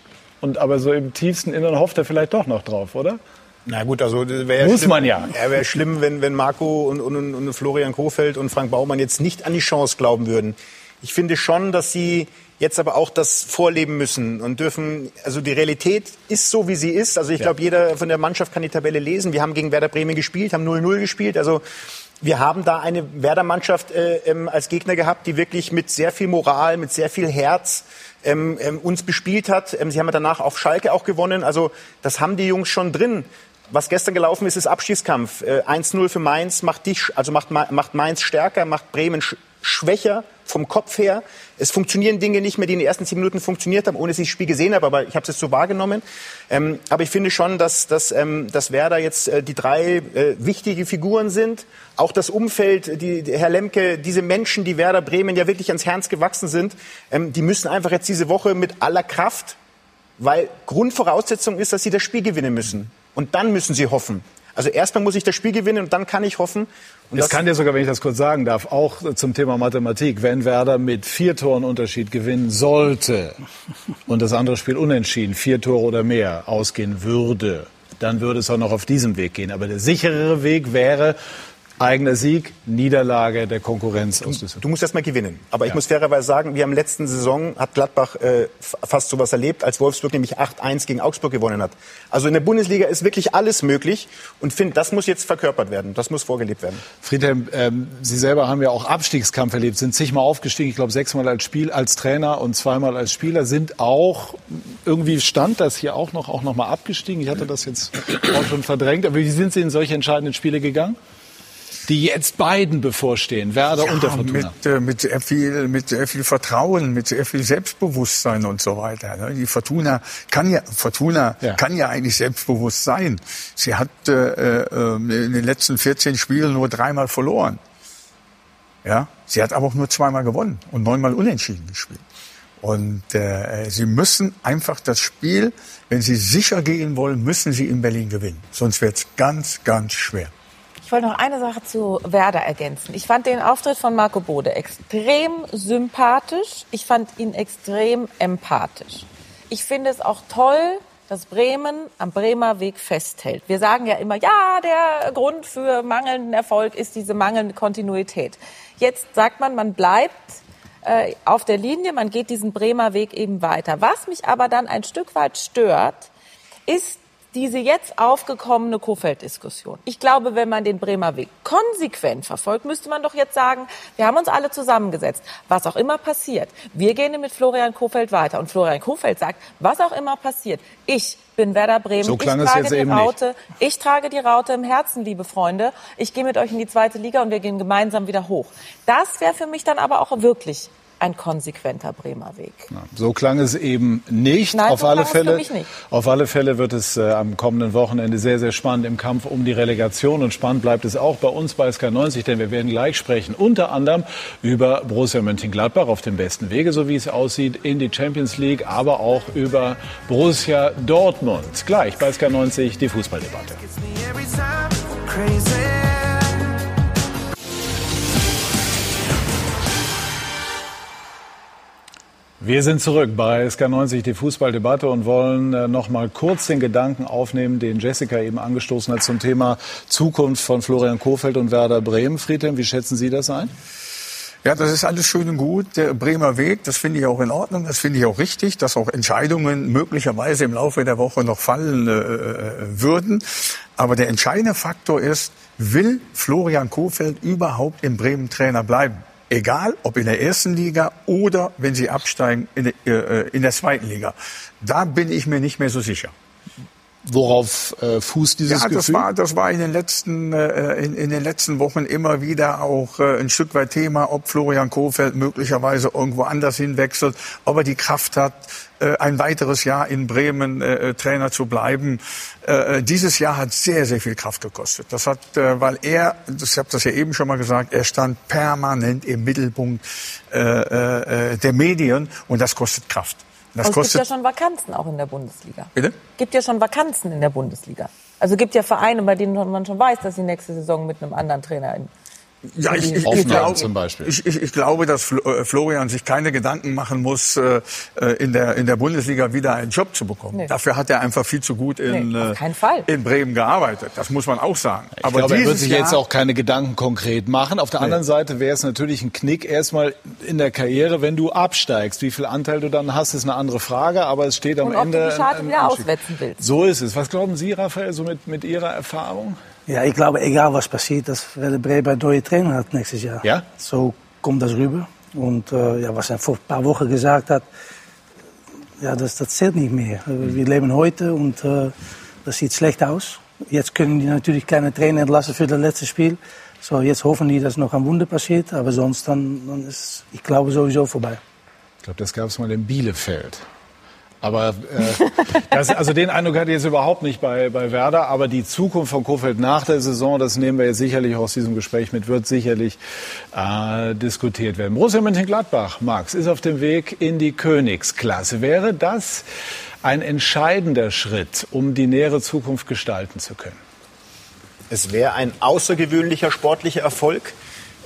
und aber so im tiefsten Inneren hofft er vielleicht doch noch drauf, oder? Na gut, also wäre Muss schlimm, man ja. Ja, wäre schlimm, wenn, wenn Marco und, und, und Florian Kofeld und Frank Baumann jetzt nicht an die Chance glauben würden. Ich finde schon, dass sie jetzt aber auch das vorleben müssen und dürfen, also die Realität ist so, wie sie ist. Also ich glaube, jeder von der Mannschaft kann die Tabelle lesen. Wir haben gegen Werder Bremen gespielt, haben 0-0 gespielt. Also wir haben da eine Werder-Mannschaft äh, ähm, als Gegner gehabt, die wirklich mit sehr viel Moral, mit sehr viel Herz ähm, ähm, uns bespielt hat. Ähm, sie haben danach auf Schalke auch gewonnen. Also das haben die Jungs schon drin. Was gestern gelaufen ist, ist Abschießkampf. Äh, 1-0 für Mainz macht dich, also macht, macht Mainz stärker, macht Bremen sch schwächer vom Kopf her. Es funktionieren Dinge nicht mehr, die in den ersten zehn Minuten funktioniert haben, ohne dass ich das Spiel gesehen habe, aber ich habe es jetzt so wahrgenommen. Ähm, aber ich finde schon, dass, dass, ähm, dass Werder jetzt äh, die drei äh, wichtige Figuren sind. Auch das Umfeld, die, die, Herr Lemke, diese Menschen, die Werder Bremen ja wirklich ans Herz gewachsen sind, ähm, die müssen einfach jetzt diese Woche mit aller Kraft, weil Grundvoraussetzung ist, dass sie das Spiel gewinnen müssen. Und dann müssen sie hoffen. Also erstmal muss ich das Spiel gewinnen und dann kann ich hoffen. Und das kann dir sogar, wenn ich das kurz sagen darf, auch zum Thema Mathematik. Wenn Werder mit vier Toren Unterschied gewinnen sollte und das andere Spiel unentschieden, vier Tore oder mehr ausgehen würde, dann würde es auch noch auf diesem Weg gehen. Aber der sicherere Weg wäre, Eigener Sieg, Niederlage der Konkurrenz aus Düsseldorf. Du musst erst mal gewinnen. Aber ja. ich muss fairerweise sagen, wir haben letzten Saison, hat Gladbach äh, fast sowas erlebt, als Wolfsburg nämlich 8-1 gegen Augsburg gewonnen hat. Also in der Bundesliga ist wirklich alles möglich. Und finde, das muss jetzt verkörpert werden. Das muss vorgelebt werden. Friedhelm, ähm, Sie selber haben ja auch Abstiegskampf erlebt, sind zigmal aufgestiegen. Ich glaube, sechsmal als Spiel, als Trainer und zweimal als Spieler. Sind auch, irgendwie stand das hier auch noch, auch noch mal abgestiegen. Ich hatte das jetzt auch schon verdrängt. Aber wie sind Sie in solche entscheidenden Spiele gegangen? Die jetzt beiden bevorstehen, Werder ja, und der Fortuna. Mit, äh, mit, sehr viel, mit sehr viel Vertrauen, mit sehr viel Selbstbewusstsein und so weiter. Ne? Die Fortuna kann ja, Fortuna ja. kann ja eigentlich selbstbewusst sein. Sie hat äh, äh, in den letzten 14 Spielen nur dreimal verloren. Ja, sie hat aber auch nur zweimal gewonnen und neunmal unentschieden gespielt. Und äh, sie müssen einfach das Spiel, wenn sie sicher gehen wollen, müssen sie in Berlin gewinnen. Sonst wird es ganz, ganz schwer. Ich wollte noch eine Sache zu Werder ergänzen. Ich fand den Auftritt von Marco Bode extrem sympathisch. Ich fand ihn extrem empathisch. Ich finde es auch toll, dass Bremen am Bremer Weg festhält. Wir sagen ja immer, ja, der Grund für mangelnden Erfolg ist diese mangelnde Kontinuität. Jetzt sagt man, man bleibt äh, auf der Linie, man geht diesen Bremer Weg eben weiter. Was mich aber dann ein Stück weit stört, ist diese jetzt aufgekommene Kofeld-Diskussion. Ich glaube, wenn man den Bremer Weg konsequent verfolgt, müsste man doch jetzt sagen, wir haben uns alle zusammengesetzt. Was auch immer passiert, wir gehen mit Florian Kofeld weiter. Und Florian Kofeld sagt, was auch immer passiert, ich bin Werder Bremen. So klang ich trage es jetzt die eben Raute. Nicht. Ich trage die Raute im Herzen, liebe Freunde. Ich gehe mit euch in die zweite Liga und wir gehen gemeinsam wieder hoch. Das wäre für mich dann aber auch wirklich ein konsequenter Bremer Weg. So klang es eben nicht. Nein, auf, so alle Fälle, für mich nicht. auf alle Fälle wird es äh, am kommenden Wochenende sehr, sehr spannend im Kampf um die Relegation. Und spannend bleibt es auch bei uns bei SK90, denn wir werden gleich sprechen. Unter anderem über Borussia Mönchengladbach auf dem besten Wege, so wie es aussieht, in die Champions League, aber auch über Borussia Dortmund. Gleich bei SK90 die Fußballdebatte. Wir sind zurück bei SK90, die Fußballdebatte und wollen äh, noch mal kurz den Gedanken aufnehmen, den Jessica eben angestoßen hat zum Thema Zukunft von Florian Kohfeldt und Werder Bremen. Friedhelm, wie schätzen Sie das ein? Ja, das ist alles schön und gut. Der Bremer Weg, das finde ich auch in Ordnung, das finde ich auch richtig, dass auch Entscheidungen möglicherweise im Laufe der Woche noch fallen äh, würden. Aber der entscheidende Faktor ist, will Florian Kohfeldt überhaupt im Bremen Trainer bleiben? Egal, ob in der ersten Liga oder wenn sie absteigen in der, äh, in der zweiten Liga. Da bin ich mir nicht mehr so sicher. Worauf äh, fußt dieses ja, das Gefühl? war, das war in den letzten, äh, in, in den letzten Wochen immer wieder auch äh, ein Stück weit Thema, ob Florian Kohfeldt möglicherweise irgendwo anders hinwechselt, ob er die Kraft hat, äh, ein weiteres Jahr in Bremen äh, Trainer zu bleiben. Äh, dieses Jahr hat sehr, sehr viel Kraft gekostet. Das hat, äh, weil er, ich habe das ja eben schon mal gesagt, er stand permanent im Mittelpunkt äh, äh, der Medien und das kostet Kraft. Das es gibt ja schon Vakanzen auch in der Bundesliga. Bitte? gibt ja schon Vakanzen in der Bundesliga. Also gibt ja Vereine, bei denen man schon weiß, dass sie nächste Saison mit einem anderen Trainer in Ja, ich, ich, ich, glaube, zum Beispiel. Ich, ich, ich glaube, dass äh, Florian sich keine Gedanken machen muss, äh, äh, in der, in der Bundesliga wieder einen Job zu bekommen. Nee. Dafür hat er einfach viel zu gut in, Nee, in Bremen gearbeitet. Das muss man auch sagen. Ich glaube, er wird sich Jahr, jetzt auch keine Gedanken konkret machen. Auf der anderen Seite wäre es natürlich ein Knick erstmal in der Karriere, wenn du absteigst. Wie viel Anteil du dann hast, ist eine andere Frage, aber es steht am Und ob Ende. du die Scharte ein- ein wieder auswetzen willst. So ist es. Was glauben Sie, Raphael, so mit, mit Ihrer Erfahrung? Ja, ich glaube, egal was passiert, dass Werder Bremen neuen Trainer hat nächstes Jahr. Ja? So kommt das rüber. Und äh, ja, was er vor ein paar Wochen gesagt hat, ja, das, das zählt nicht mehr. Wir leben heute und äh, das sieht schlecht aus. Jetzt können die natürlich keine Trainer entlassen für das letzte Spiel. So, jetzt hoffen die, dass noch ein Wunder passiert. Aber sonst dann, dann ist, ich glaube, sowieso vorbei. Ich glaube, das gab es mal in Bielefeld. Aber äh, das, also den Eindruck hatte ich jetzt überhaupt nicht bei, bei Werder. Aber die Zukunft von Kofeld nach der Saison, das nehmen wir jetzt sicherlich aus diesem Gespräch mit, wird sicherlich äh, diskutiert werden. Borussia Mönchengladbach, Max, ist auf dem Weg in die Königsklasse. Wäre das ein entscheidender Schritt, um die nähere Zukunft gestalten zu können? Es wäre ein außergewöhnlicher sportlicher Erfolg,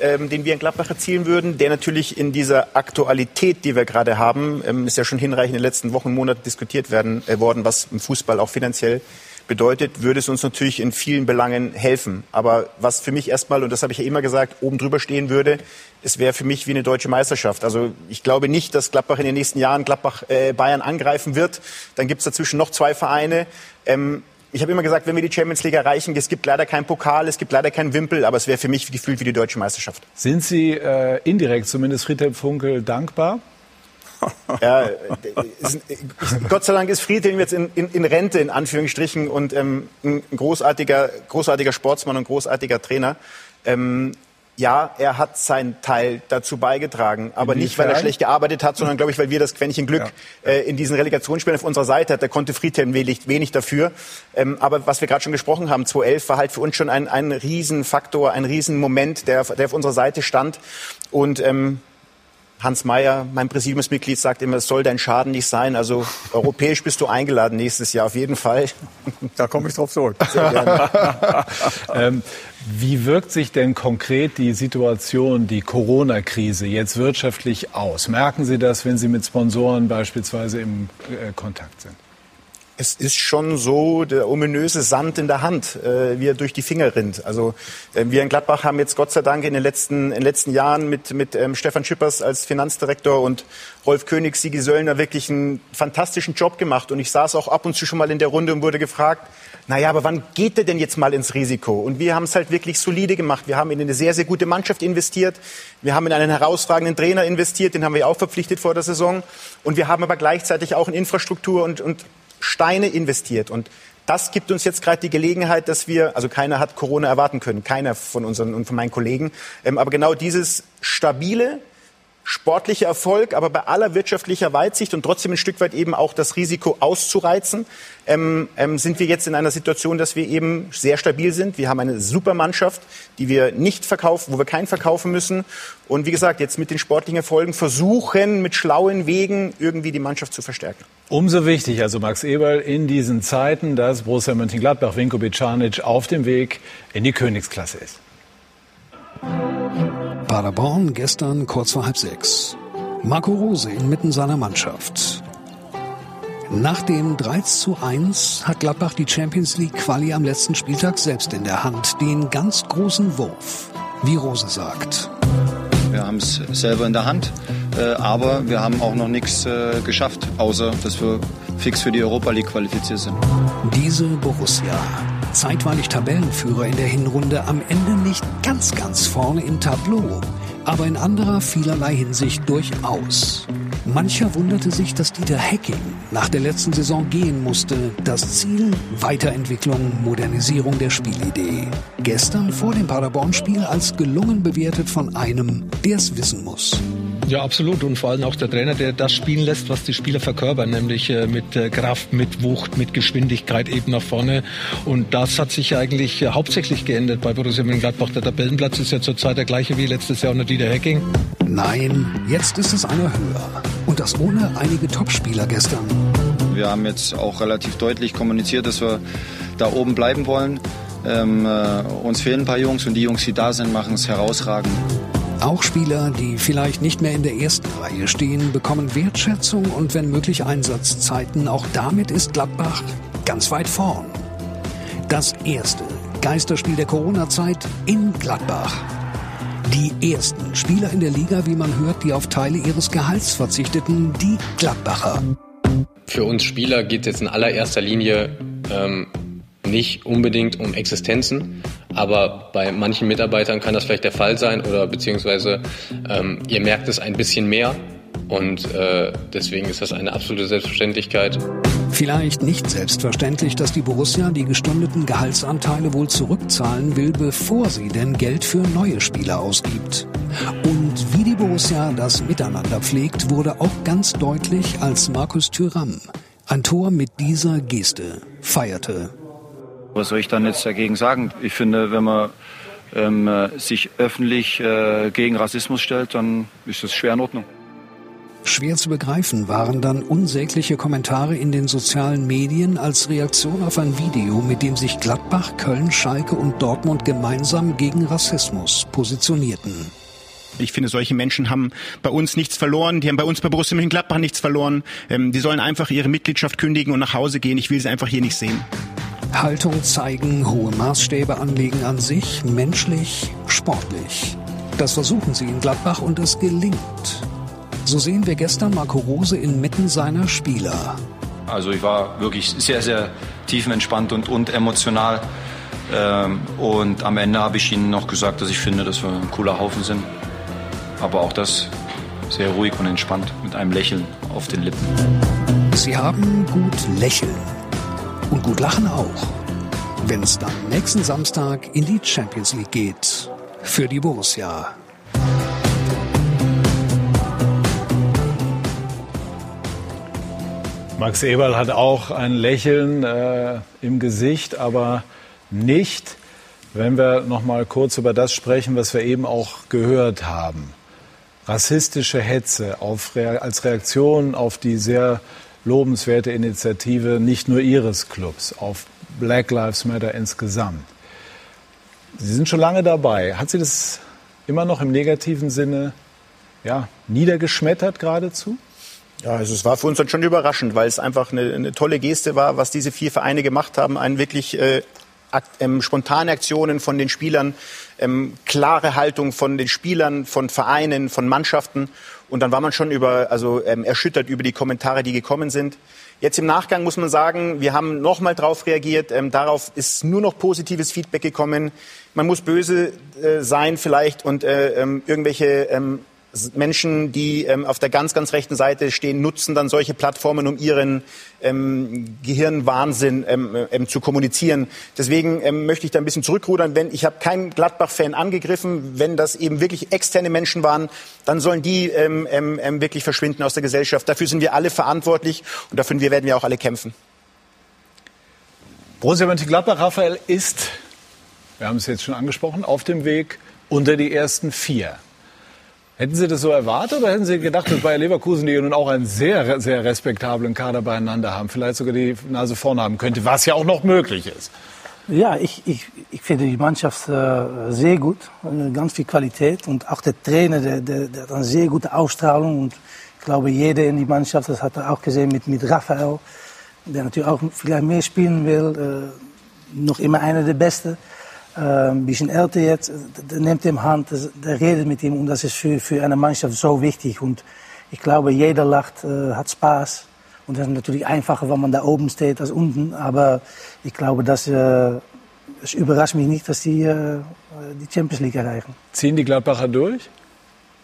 ähm, den wir in Gladbach erzielen würden, der natürlich in dieser Aktualität, die wir gerade haben, ähm, ist ja schon hinreichend in den letzten Wochen, Monaten diskutiert werden, äh, worden, was im Fußball auch finanziell bedeutet, würde es uns natürlich in vielen Belangen helfen. Aber was für mich erstmal, und das habe ich ja immer gesagt, oben drüber stehen würde, es wäre für mich wie eine deutsche Meisterschaft. Also ich glaube nicht, dass Gladbach in den nächsten Jahren Gladbach äh, Bayern angreifen wird. Dann gibt es dazwischen noch zwei Vereine. Ähm, ich habe immer gesagt, wenn wir die Champions League erreichen, es gibt leider keinen Pokal, es gibt leider keinen Wimpel, aber es wäre für mich gefühlt wie die deutsche Meisterschaft. Sind Sie äh, indirekt zumindest Friedhelm Funkel dankbar? Ja, ist, Gott sei Dank ist Friedhelm jetzt in, in, in Rente, in Anführungsstrichen, und ähm, ein großartiger, großartiger Sportsmann und großartiger Trainer. Ähm, ja, er hat seinen Teil dazu beigetragen, aber nicht, weil er schlecht gearbeitet hat, sondern, glaube ich, weil wir das Quäntchen Glück äh, in diesen Relegationsspielen auf unserer Seite hatten. Da konnte Friedhelm wenig, wenig dafür. Ähm, aber was wir gerade schon gesprochen haben, 2011 war halt für uns schon ein, ein Riesenfaktor, ein Riesenmoment, der, der auf unserer Seite stand. Und ähm, Hans Mayer, mein Präsidiumsmitglied, sagt immer, es soll dein Schaden nicht sein. Also europäisch bist du eingeladen nächstes Jahr auf jeden Fall. Da komme ich drauf zurück. Sehr gerne. Ähm, wie wirkt sich denn konkret die Situation, die Corona-Krise jetzt wirtschaftlich aus? Merken Sie das, wenn Sie mit Sponsoren beispielsweise im äh, Kontakt sind? Es ist schon so der ominöse Sand in der Hand, äh, wie er durch die Finger rinnt. Also äh, wir in Gladbach haben jetzt Gott sei Dank in den letzten, in den letzten Jahren mit, mit ähm, Stefan Schippers als Finanzdirektor und Rolf König, Sigi Söllner wirklich einen fantastischen Job gemacht. Und ich saß auch ab und zu schon mal in der Runde und wurde gefragt, naja, aber wann geht er denn jetzt mal ins Risiko? Und wir haben es halt wirklich solide gemacht. Wir haben in eine sehr, sehr gute Mannschaft investiert. Wir haben in einen herausragenden Trainer investiert, den haben wir auch verpflichtet vor der Saison. Und wir haben aber gleichzeitig auch in Infrastruktur und, und Steine investiert. Und das gibt uns jetzt gerade die Gelegenheit, dass wir, also keiner hat Corona erwarten können, keiner von unseren und von meinen Kollegen, ähm, aber genau dieses stabile, sportlicher Erfolg, aber bei aller wirtschaftlicher Weitsicht und trotzdem ein Stück weit eben auch das Risiko auszureizen, ähm, ähm, sind wir jetzt in einer Situation, dass wir eben sehr stabil sind. Wir haben eine super Mannschaft, die wir nicht verkaufen, wo wir keinen verkaufen müssen. Und wie gesagt, jetzt mit den sportlichen Erfolgen versuchen, mit schlauen Wegen irgendwie die Mannschaft zu verstärken. Umso wichtig, also Max Eberl, in diesen Zeiten, dass Borussia Mönchengladbach, Vinko Bicanic auf dem Weg in die Königsklasse ist. Paderborn gestern kurz vor halb sechs. Marco Rose inmitten seiner Mannschaft. Nach dem 3 zu 1 hat Gladbach die Champions League Quali am letzten Spieltag selbst in der Hand. Den ganz großen Wurf, wie Rose sagt. Wir haben es selber in der Hand, äh, aber wir haben auch noch nichts äh, geschafft, außer dass wir fix für die Europa League qualifiziert sind. Diese Borussia zeitweilig Tabellenführer in der Hinrunde, am Ende nicht ganz, ganz vorne im Tableau, aber in anderer vielerlei Hinsicht durchaus. Mancher wunderte sich, dass Dieter Hecking nach der letzten Saison gehen musste. Das Ziel Weiterentwicklung, Modernisierung der Spielidee. Gestern vor dem Paderborn-Spiel als gelungen bewertet von einem, der es wissen muss. Ja, absolut. Und vor allem auch der Trainer, der das spielen lässt, was die Spieler verkörpern, nämlich äh, mit äh, Kraft, mit Wucht, mit Geschwindigkeit eben nach vorne. Und das hat sich eigentlich äh, hauptsächlich geändert bei Borussia Mönchengladbach. Der Tabellenplatz ist ja zurzeit der gleiche wie letztes Jahr unter Dieter Hecking. Nein, jetzt ist es einer höher. Und das ohne einige Topspieler gestern. Wir haben jetzt auch relativ deutlich kommuniziert, dass wir da oben bleiben wollen. Ähm, äh, uns fehlen ein paar Jungs und die Jungs, die da sind, machen es herausragend. Auch Spieler, die vielleicht nicht mehr in der ersten Reihe stehen, bekommen Wertschätzung und wenn möglich Einsatzzeiten. Auch damit ist Gladbach ganz weit vorn. Das erste Geisterspiel der Corona-Zeit in Gladbach. Die ersten Spieler in der Liga, wie man hört, die auf Teile ihres Gehalts verzichteten, die Gladbacher. Für uns Spieler geht es jetzt in allererster Linie ähm, nicht unbedingt um Existenzen, aber bei manchen Mitarbeitern kann das vielleicht der Fall sein oder beziehungsweise ähm, ihr merkt es ein bisschen mehr und äh, deswegen ist das eine absolute Selbstverständlichkeit. Vielleicht nicht selbstverständlich, dass die Borussia die gestundeten Gehaltsanteile wohl zurückzahlen will, bevor sie denn Geld für neue Spieler ausgibt. Und wie die Borussia das Miteinander pflegt, wurde auch ganz deutlich, als Markus Thüram ein Tor mit dieser Geste feierte. Was soll ich dann jetzt dagegen sagen? Ich finde, wenn man ähm, sich öffentlich äh, gegen Rassismus stellt, dann ist das schwer in Ordnung. Schwer zu begreifen waren dann unsägliche Kommentare in den sozialen Medien als Reaktion auf ein Video, mit dem sich Gladbach, Köln, Schalke und Dortmund gemeinsam gegen Rassismus positionierten. Ich finde, solche Menschen haben bei uns nichts verloren. Die haben bei uns bei Borussia Mönchengladbach nichts verloren. Ähm, die sollen einfach ihre Mitgliedschaft kündigen und nach Hause gehen. Ich will sie einfach hier nicht sehen. Haltung zeigen, hohe Maßstäbe anlegen an sich, menschlich, sportlich. Das versuchen sie in Gladbach und es gelingt. So sehen wir gestern Marco Rose inmitten seiner Spieler. Also ich war wirklich sehr, sehr tiefenentspannt und, und emotional. Ähm, und am Ende habe ich ihnen noch gesagt, dass ich finde, dass wir ein cooler Haufen sind. Aber auch das sehr ruhig und entspannt mit einem Lächeln auf den Lippen. Sie haben gut lächeln und gut lachen auch, wenn es dann nächsten Samstag in die Champions League geht. Für die Borussia. Max Eberl hat auch ein Lächeln äh, im Gesicht, aber nicht, wenn wir noch mal kurz über das sprechen, was wir eben auch gehört haben. Rassistische Hetze auf, als Reaktion auf die sehr lobenswerte Initiative nicht nur Ihres Clubs, auf Black Lives Matter insgesamt. Sie sind schon lange dabei. Hat Sie das immer noch im negativen Sinne ja, niedergeschmettert geradezu? Ja, also es war für uns dann schon überraschend, weil es einfach eine, eine tolle Geste war, was diese vier Vereine gemacht haben. Ein wirklich äh, ähm, spontane Aktionen von den Spielern, ähm, klare Haltung von den Spielern, von Vereinen, von Mannschaften. Und dann war man schon über, also ähm, erschüttert über die Kommentare, die gekommen sind. Jetzt im Nachgang muss man sagen, wir haben nochmal darauf reagiert. Ähm, darauf ist nur noch positives Feedback gekommen. Man muss böse äh, sein vielleicht und äh, ähm, irgendwelche ähm, Menschen, die ähm, auf der ganz, ganz rechten Seite stehen, nutzen dann solche Plattformen, um ihren ähm, Gehirnwahnsinn ähm, ähm, zu kommunizieren. Deswegen ähm, möchte ich da ein bisschen zurückrudern. Wenn ich habe keinen Gladbach-Fan angegriffen, wenn das eben wirklich externe Menschen waren, dann sollen die ähm, wirklich verschwinden aus der Gesellschaft. Dafür sind wir alle verantwortlich und dafür werden wir auch alle kämpfen. Borussia Mönchengladbach, Raphael, ist, wir haben es jetzt schon angesprochen, auf dem Weg unter die ersten vier. Hätten Sie das so erwartet oder hätten Sie gedacht, dass Bayer Leverkusen, die nun auch einen sehr, sehr respektablen Kader beieinander haben, vielleicht sogar die Nase vorne haben könnte, was ja auch noch möglich ist? Ja, ich, ich, ich finde die Mannschaft äh, sehr gut, äh, ganz viel Qualität und auch der Trainer, der, der, der hat eine sehr gute Ausstrahlung und ich glaube, jeder in die Mannschaft, das hat er auch gesehen mit, mit Raphael, der natürlich auch vielleicht mehr spielen will, äh, noch immer einer der Besten ein bisschen älter jetzt, der nimmt ihm Hand, der redet mit ihm und das ist für, für eine Mannschaft so wichtig. Und ich glaube, jeder lacht, äh, hat Spaß. Und das ist natürlich einfacher, wenn man da oben steht als unten. Aber ich glaube, dass, äh, es überrascht mich nicht, dass die äh, die Champions League erreichen. Ziehen die Gladbacher durch?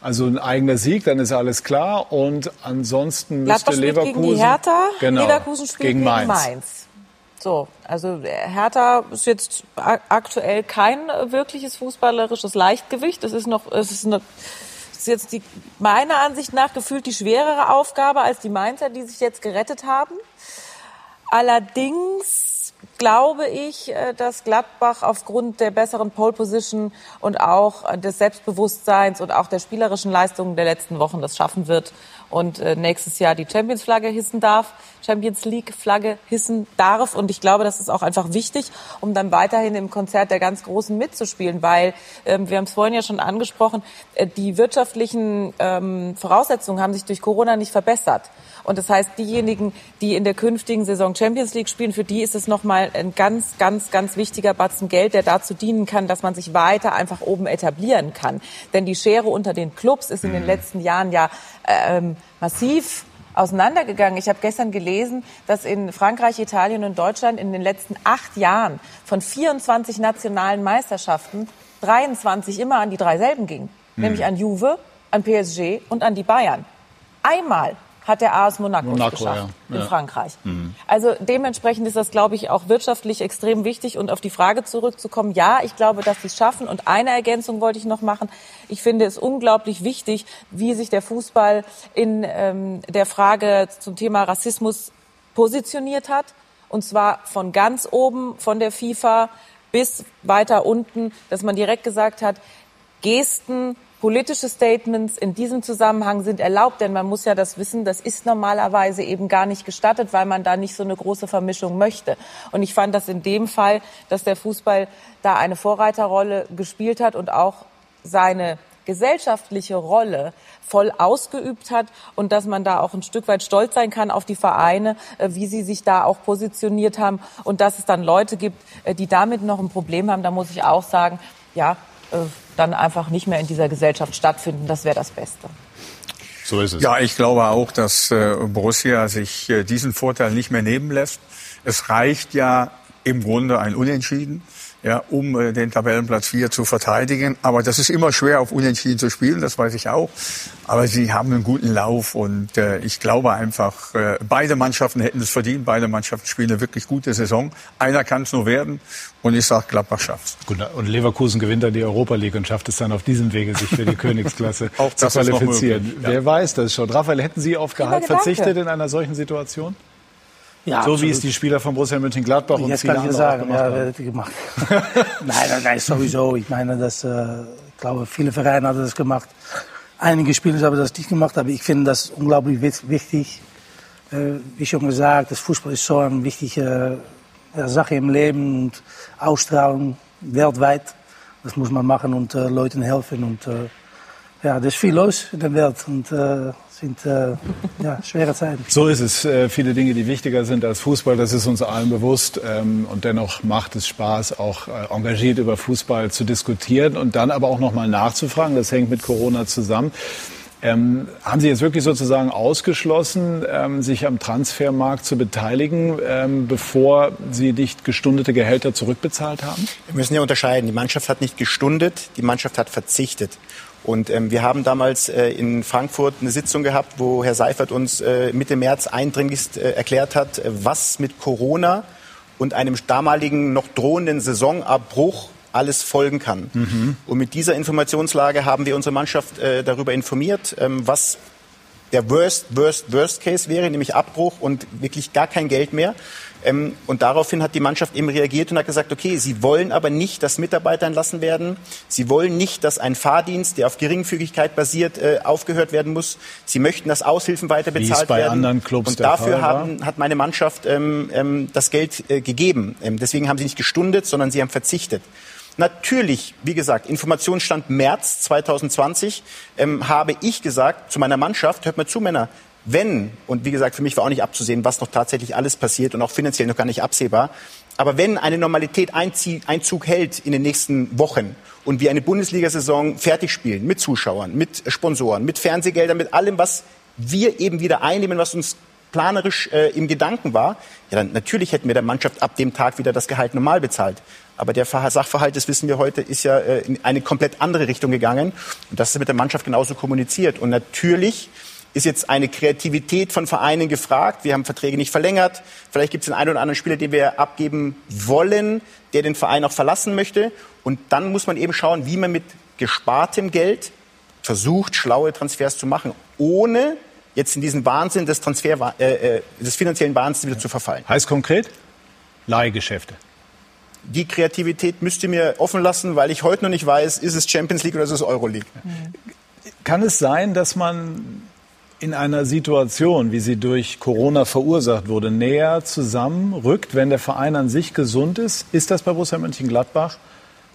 Also ein eigener Sieg, dann ist alles klar. Und ansonsten müsste Leverkusen gegen die Hertha, genau, Leverkusen spielt gegen Mainz. Gegen Mainz. So, also Hertha ist jetzt aktuell kein wirkliches fußballerisches Leichtgewicht. Es ist noch, es ist, eine, es ist jetzt die, meiner Ansicht nach gefühlt die schwerere Aufgabe als die Mainzer, die sich jetzt gerettet haben. Allerdings glaube ich, äh, dass Gladbach aufgrund der besseren Pole Position und auch des Selbstbewusstseins und auch der spielerischen Leistungen der letzten Wochen das schaffen wird und äh, nächstes Jahr die Champions Flagge hissen darf, Champions League Flagge hissen darf und ich glaube, das ist auch einfach wichtig, um dann weiterhin im Konzert der ganz Großen mitzuspielen, weil ähm, wir haben es vorhin ja schon angesprochen, äh, die wirtschaftlichen ähm, Voraussetzungen haben sich durch Corona nicht verbessert. Und das heißt, diejenigen, die in der künftigen Saison Champions League spielen, für die ist es nochmal ein ganz, ganz, ganz wichtiger Batzen Geld, der dazu dienen kann, dass man sich weiter einfach oben etablieren kann. Denn die Schere unter den Clubs ist in den mhm. letzten Jahren ja ähm, massiv auseinandergegangen. Ich habe gestern gelesen, dass in Frankreich, Italien und Deutschland in den letzten acht Jahren von 24 nationalen Meisterschaften 23 immer an die drei selben gingen. Mhm. Nämlich an Juve, an PSG und an die Bayern. Einmal hat der AS Monaco, Monaco geschafft ja. in ja. Frankreich. Mhm. Also dementsprechend ist das, glaube ich, auch wirtschaftlich extrem wichtig. Und auf die Frage zurückzukommen, ja, ich glaube, dass sie es schaffen. Und eine Ergänzung wollte ich noch machen. Ich finde es unglaublich wichtig, wie sich der Fußball in ähm, der Frage zum Thema Rassismus positioniert hat. Und zwar von ganz oben, von der FIFA bis weiter unten, dass man direkt gesagt hat, Gesten, politische Statements in diesem Zusammenhang sind erlaubt, denn man muss ja das wissen, das ist normalerweise eben gar nicht gestattet, weil man da nicht so eine große Vermischung möchte. Und ich fand das in dem Fall, dass der Fußball da eine Vorreiterrolle gespielt hat und auch seine gesellschaftliche Rolle voll ausgeübt hat und dass man da auch ein Stück weit stolz sein kann auf die Vereine, äh, wie sie sich da auch positioniert haben und dass es dann Leute gibt, äh, die damit noch ein Problem haben, da muss ich auch sagen, ja, dann einfach nicht mehr in dieser Gesellschaft stattfinden. Das wäre das Beste. So ist es. Ja, ich glaube auch, dass äh, Borussia sich äh, diesen Vorteil nicht mehr nehmen lässt. Es reicht ja im Grunde ein Unentschieden ja, um äh, den Tabellenplatz 4 zu verteidigen. Aber das ist immer schwer, auf Unentschieden zu spielen, das weiß ich auch. Aber sie haben einen guten Lauf und äh, ich glaube einfach, äh, beide Mannschaften hätten es verdient. Beide Mannschaften spielen eine wirklich gute Saison. Einer kann es nur werden und ich sage, Gladbach schafft's. Gut, und Leverkusen gewinnt dann die Europa League und schafft es dann auf diesem Wege, sich für die Königsklasse zu qualifizieren. Ja. Wer weiß das schon. Raphael, hätten Sie auf Gehalt verzichtet in einer solchen Situation? Ja, so absolut. wie es die Spieler von Borussia Mönchengladbach und Jetzt viele kann ich sagen, ja, wer hätte gemacht. nein, nein, sowieso. Ich meine, dass, äh, ich glaube, viele Vereine haben das gemacht. Einige Spieler haben das nicht gemacht, aber ich finde das unglaublich wichtig. Äh, wie schon gesagt, das Fußball ist so eine wichtige äh, Sache im Leben und Ausstrahlung weltweit. Das muss man machen und äh, Leuten helfen und äh, ja, da ist viel los in der Welt und äh, sind äh, ja, schwere Zeiten. So ist es. Äh, viele Dinge, die wichtiger sind als Fußball, das ist uns allen bewusst. Ähm, und dennoch macht es Spaß, auch äh, engagiert über Fußball zu diskutieren und dann aber auch noch mal nachzufragen. Das hängt mit Corona zusammen. Ähm, haben Sie jetzt wirklich sozusagen ausgeschlossen, ähm, sich am Transfermarkt zu beteiligen, ähm, bevor Sie nicht gestundete Gehälter zurückbezahlt haben? Wir müssen ja unterscheiden. Die Mannschaft hat nicht gestundet, die Mannschaft hat verzichtet. Und ähm, wir haben damals äh, in Frankfurt eine Sitzung gehabt, wo Herr Seifert uns äh, Mitte März eindringlichst äh, erklärt hat, was mit Corona und einem damaligen noch drohenden Saisonabbruch alles folgen kann. Mhm. Und mit dieser Informationslage haben wir unsere Mannschaft äh, darüber informiert, ähm, was der Worst, Worst, Worst Case wäre, nämlich Abbruch und wirklich gar kein Geld mehr. Ähm, und daraufhin hat die Mannschaft eben reagiert und hat gesagt, okay, sie wollen aber nicht, dass Mitarbeiter entlassen werden. Sie wollen nicht, dass ein Fahrdienst, der auf Geringfügigkeit basiert, äh, aufgehört werden muss. Sie möchten, dass Aushilfen weiter bezahlt werden. Und dafür haben, hat meine Mannschaft ähm, ähm, das Geld äh, gegeben. Ähm, deswegen haben sie nicht gestundet, sondern sie haben verzichtet. Natürlich, wie gesagt, Informationsstand März 2020 ähm, habe ich gesagt zu meiner Mannschaft, hört mal zu, Männer, wenn, und wie gesagt, für mich war auch nicht abzusehen, was noch tatsächlich alles passiert und auch finanziell noch gar nicht absehbar, aber wenn eine Normalität Einzug hält in den nächsten Wochen und wir eine Bundesliga-Saison fertig spielen, mit Zuschauern, mit Sponsoren, mit Fernsehgeldern, mit allem, was wir eben wieder einnehmen, was uns planerisch äh, im Gedanken war, ja, dann natürlich hätten wir der Mannschaft ab dem Tag wieder das Gehalt normal bezahlt. Aber der Sachverhalt, das wissen wir heute, ist ja äh, in eine komplett andere Richtung gegangen. Und das ist mit der Mannschaft genauso kommuniziert. Und natürlich ist jetzt eine Kreativität von Vereinen gefragt. Wir haben Verträge nicht verlängert. Vielleicht gibt es den einen oder anderen Spieler, den wir abgeben wollen, der den Verein auch verlassen möchte. Und dann muss man eben schauen, wie man mit gespartem Geld versucht, schlaue Transfers zu machen, ohne jetzt in diesen Wahnsinn des, Transfer, äh, äh des finanziellen Wahnsinns wieder zu verfallen. Heißt konkret Leihgeschäfte. Die Kreativität müsst ihr mir offen lassen, weil ich heute noch nicht weiß, ist es Champions League oder ist es Euro League. Kann es sein, dass man in einer Situation, wie sie durch Corona verursacht wurde, näher zusammenrückt, wenn der Verein an sich gesund ist? Ist das bei Borussia Mönchengladbach?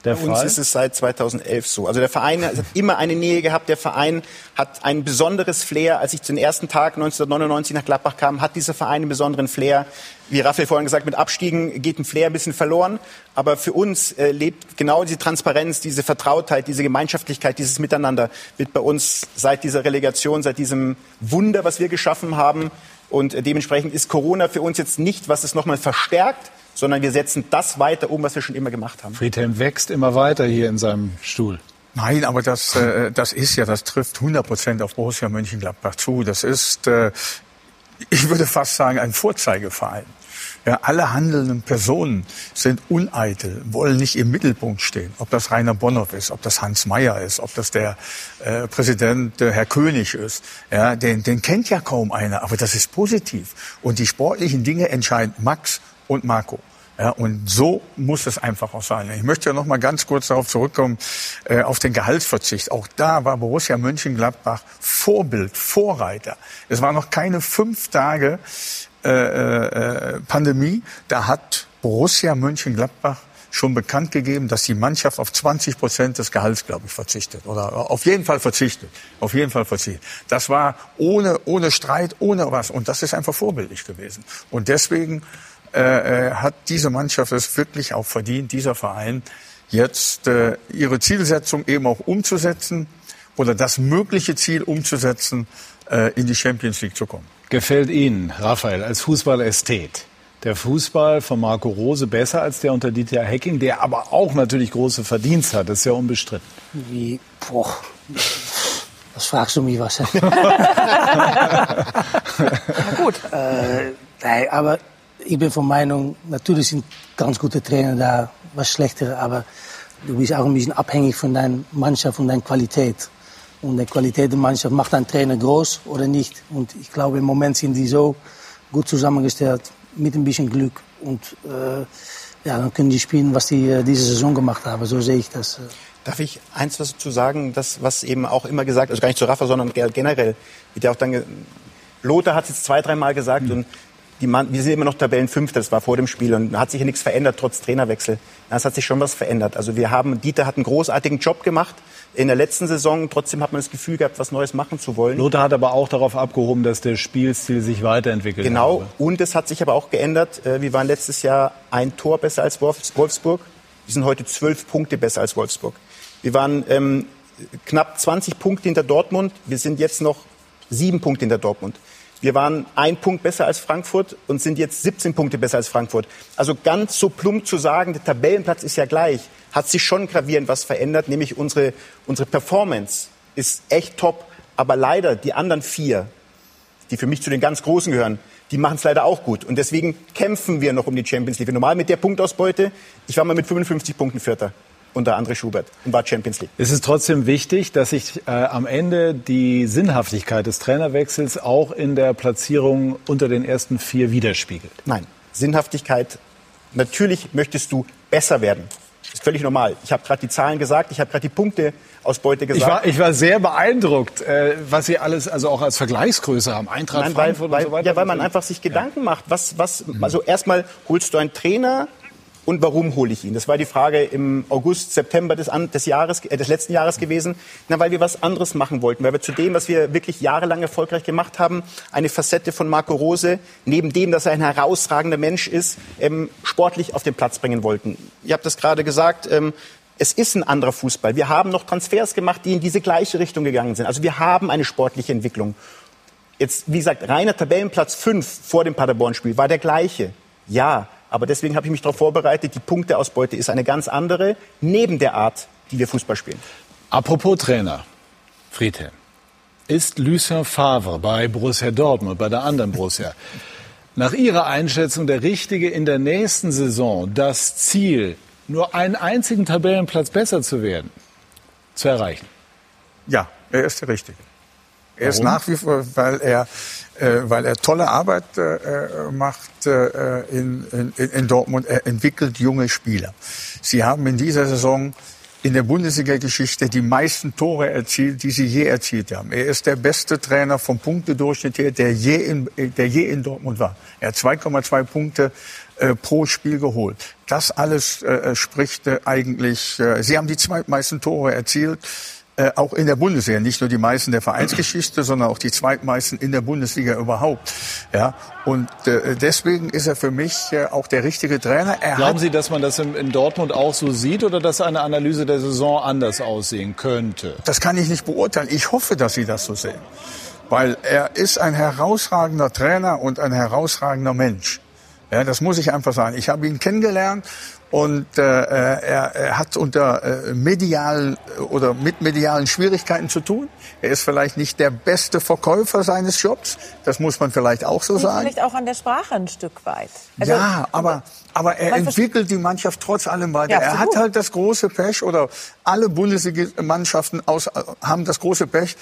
Der Bei uns ist es seit 2011 so. Also der Verein hat immer eine Nähe gehabt. Der Verein hat ein besonderes Flair. Als ich zu den ersten Tag 1999 nach Gladbach kam, hat dieser Verein einen besonderen Flair. Wie Raphael vorhin gesagt, mit Abstiegen geht ein Flair ein bisschen verloren. Aber für uns äh, lebt genau diese Transparenz, diese Vertrautheit, diese Gemeinschaftlichkeit, dieses Miteinander wird bei uns seit dieser Relegation, seit diesem Wunder, was wir geschaffen haben. Und äh, dementsprechend ist Corona für uns jetzt nicht, was es nochmal verstärkt, sondern wir setzen das weiter um, was wir schon immer gemacht haben. Friedhelm wächst immer weiter hier in seinem Stuhl. Nein, aber das, äh, das ist ja, das trifft 100 Prozent auf Borussia Mönchengladbach zu. Das ist, äh, ich würde fast sagen, ein Vorzeigeverein. Ja, alle handelnden Personen sind uneitel, wollen nicht im Mittelpunkt stehen. Ob das Rainer Bonhoff ist, ob das Hans Mayer ist, ob das der äh, Präsident äh, Herr König ist. Ja, den, den kennt ja kaum einer, aber das ist positiv. Und die sportlichen Dinge entscheiden Max und Marco. Ja, und so muss es einfach auch sein. Ich möchte ja noch mal ganz kurz darauf zurückkommen, äh, auf den Gehaltsverzicht. Auch da war Borussia Mönchengladbach Vorbild, Vorreiter. Es waren noch keine fünf Tage äh, äh, Pandemie. Da hat Borussia Mönchengladbach schon bekannt gegeben, dass die Mannschaft auf 20 Prozent des Gehalts, glaube ich, verzichtet. Oder auf jeden Fall verzichtet. Auf jeden Fall verzichtet. Das war ohne, ohne Streit, ohne was. Und das ist einfach vorbildlich gewesen. Und deswegen äh, äh, hat diese Mannschaft es wirklich auch verdient, dieser Verein, jetzt äh, ihre Zielsetzung eben auch umzusetzen oder das mögliche Ziel umzusetzen, äh, in die Champions League zu kommen. Gefällt Ihnen, Raphael, als Fußballästhet, der Fußball von Marco Rose besser als der unter Dieter Hecking, der aber auch natürlich große Verdienste hat, das ist ja unbestritten. Wie, boah, was fragst du mich was? Gut. Äh, nein, aber ich bin von Meinung, natürlich sind ganz gute Trainer da, was schlechtere, aber du bist auch ein bisschen abhängig von deiner Mannschaft und deiner Qualität. Und die Qualität der Mannschaft macht einen Trainer groß oder nicht. Und ich glaube, im Moment sind die so gut zusammengestellt, mit ein bisschen Glück. Und äh, ja, dann können die spielen, was die äh, diese Saison gemacht haben. So sehe ich das. Äh. Darf ich eins was dazu sagen, das, was eben auch immer gesagt, also gar nicht zu Rafa, sondern generell, wird ja auch dann, Lothar hat es jetzt zwei, dreimal gesagt mhm. und die Mann, wir sind immer noch Tabellenfünfter, das war vor dem Spiel und da hat sich ja nichts verändert, trotz Trainerwechsel. Es hat sich schon was verändert. Also wir haben, Dieter hat einen großartigen Job gemacht in der letzten Saison. Trotzdem hat man das Gefühl gehabt, was Neues machen zu wollen. Lothar hat aber auch darauf abgehoben, dass der Spielstil sich weiterentwickelt Genau. Habe. Und es hat sich aber auch geändert. Äh, wir waren letztes Jahr ein Tor besser als Wolfsburg. Wir sind heute zwölf Punkte besser als Wolfsburg. Wir waren ähm, knapp 20 Punkte hinter Dortmund. Wir sind jetzt noch sieben Punkte hinter Dortmund. Wir waren ein Punkt besser als Frankfurt und sind jetzt 17 Punkte besser als Frankfurt. Also ganz so plump zu sagen, der Tabellenplatz ist ja gleich, hat sich schon gravierend was verändert, nämlich unsere, unsere Performance ist echt top. Aber leider die anderen vier, die für mich zu den ganz Großen gehören, die machen es leider auch gut. Und deswegen kämpfen wir noch um die Champions League. Normal mit der Punktausbeute, ich war mal mit 55 Punkten Vierter unter André Schubert und war Champions League. Es ist trotzdem wichtig, dass sich äh, am Ende die Sinnhaftigkeit des Trainerwechsels auch in der Platzierung unter den ersten vier widerspiegelt. Nein, Sinnhaftigkeit, natürlich möchtest du besser werden. Ist völlig normal. Ich habe gerade die Zahlen gesagt, ich habe gerade die Punkteausbeute gesagt. Ich war, ich war sehr beeindruckt, äh, was Sie alles also auch als Vergleichsgröße haben. Eintracht, Nein, weil, Frankfurt weil, und so weiter. Ja, weil man einfach sich Gedanken macht. Was, was, also erstmal holst du einen Trainer und warum hole ich ihn? Das war die Frage im August, September des, des, Jahres, äh, des letzten Jahres gewesen. Na, weil wir was anderes machen wollten, weil wir zu dem, was wir wirklich jahrelang erfolgreich gemacht haben, eine Facette von Marco Rose, neben dem, dass er ein herausragender Mensch ist, ähm, sportlich auf den Platz bringen wollten. Ihr habt das gerade gesagt. Ähm, es ist ein anderer Fußball. Wir haben noch Transfers gemacht, die in diese gleiche Richtung gegangen sind. Also wir haben eine sportliche Entwicklung. Jetzt, wie gesagt, reiner Tabellenplatz 5 vor dem Paderborn-Spiel war der gleiche. Ja, aber deswegen habe ich mich darauf vorbereitet, die Punkteausbeute ist eine ganz andere, neben der Art, die wir Fußball spielen. Apropos Trainer, Friedhelm. Ist Lucien Favre bei Borussia Dortmund, bei der anderen Borussia, nach Ihrer Einschätzung der richtige in der nächsten Saison das Ziel, nur einen einzigen Tabellenplatz besser zu werden, zu erreichen? Ja, er ist der Richtige. Er ist nach wie vor, weil er, äh, weil er tolle Arbeit äh, macht äh, in, in, in Dortmund. Er entwickelt junge Spieler. Sie haben in dieser Saison in der Bundesliga-Geschichte die meisten Tore erzielt, die sie je erzielt haben. Er ist der beste Trainer vom Punktedurchschnitt her, der je in, der je in Dortmund war. Er hat 2,2 Punkte äh, pro Spiel geholt. Das alles äh, spricht äh, eigentlich. Äh, sie haben die zweitmeisten Tore erzielt äh, auch in der Bundesliga, nicht nur die meisten der Vereinsgeschichte, sondern auch die zweitmeisten in der Bundesliga überhaupt. Ja, und äh, deswegen ist er für mich äh, auch der richtige Trainer. Er Glauben Sie, dass man das in, in Dortmund auch so sieht oder dass eine Analyse der Saison anders aussehen könnte? Das kann ich nicht beurteilen. Ich hoffe, dass Sie das so sehen, weil er ist ein herausragender Trainer und ein herausragender Mensch. Ja, das muss ich einfach sagen. Ich habe ihn kennengelernt und äh, er, er hat unter äh, medialen oder mit medialen Schwierigkeiten zu tun. Er ist vielleicht nicht der beste Verkäufer seines Jobs. Das muss man vielleicht auch so Liegt sagen. Vielleicht auch an der Sprache ein Stück weit. Also, ja, aber, aber er entwickelt die Mannschaft trotz allem weiter. Ja, er hat halt das große Pech oder alle Bundesliga-Mannschaften aus, äh, haben das große Pech.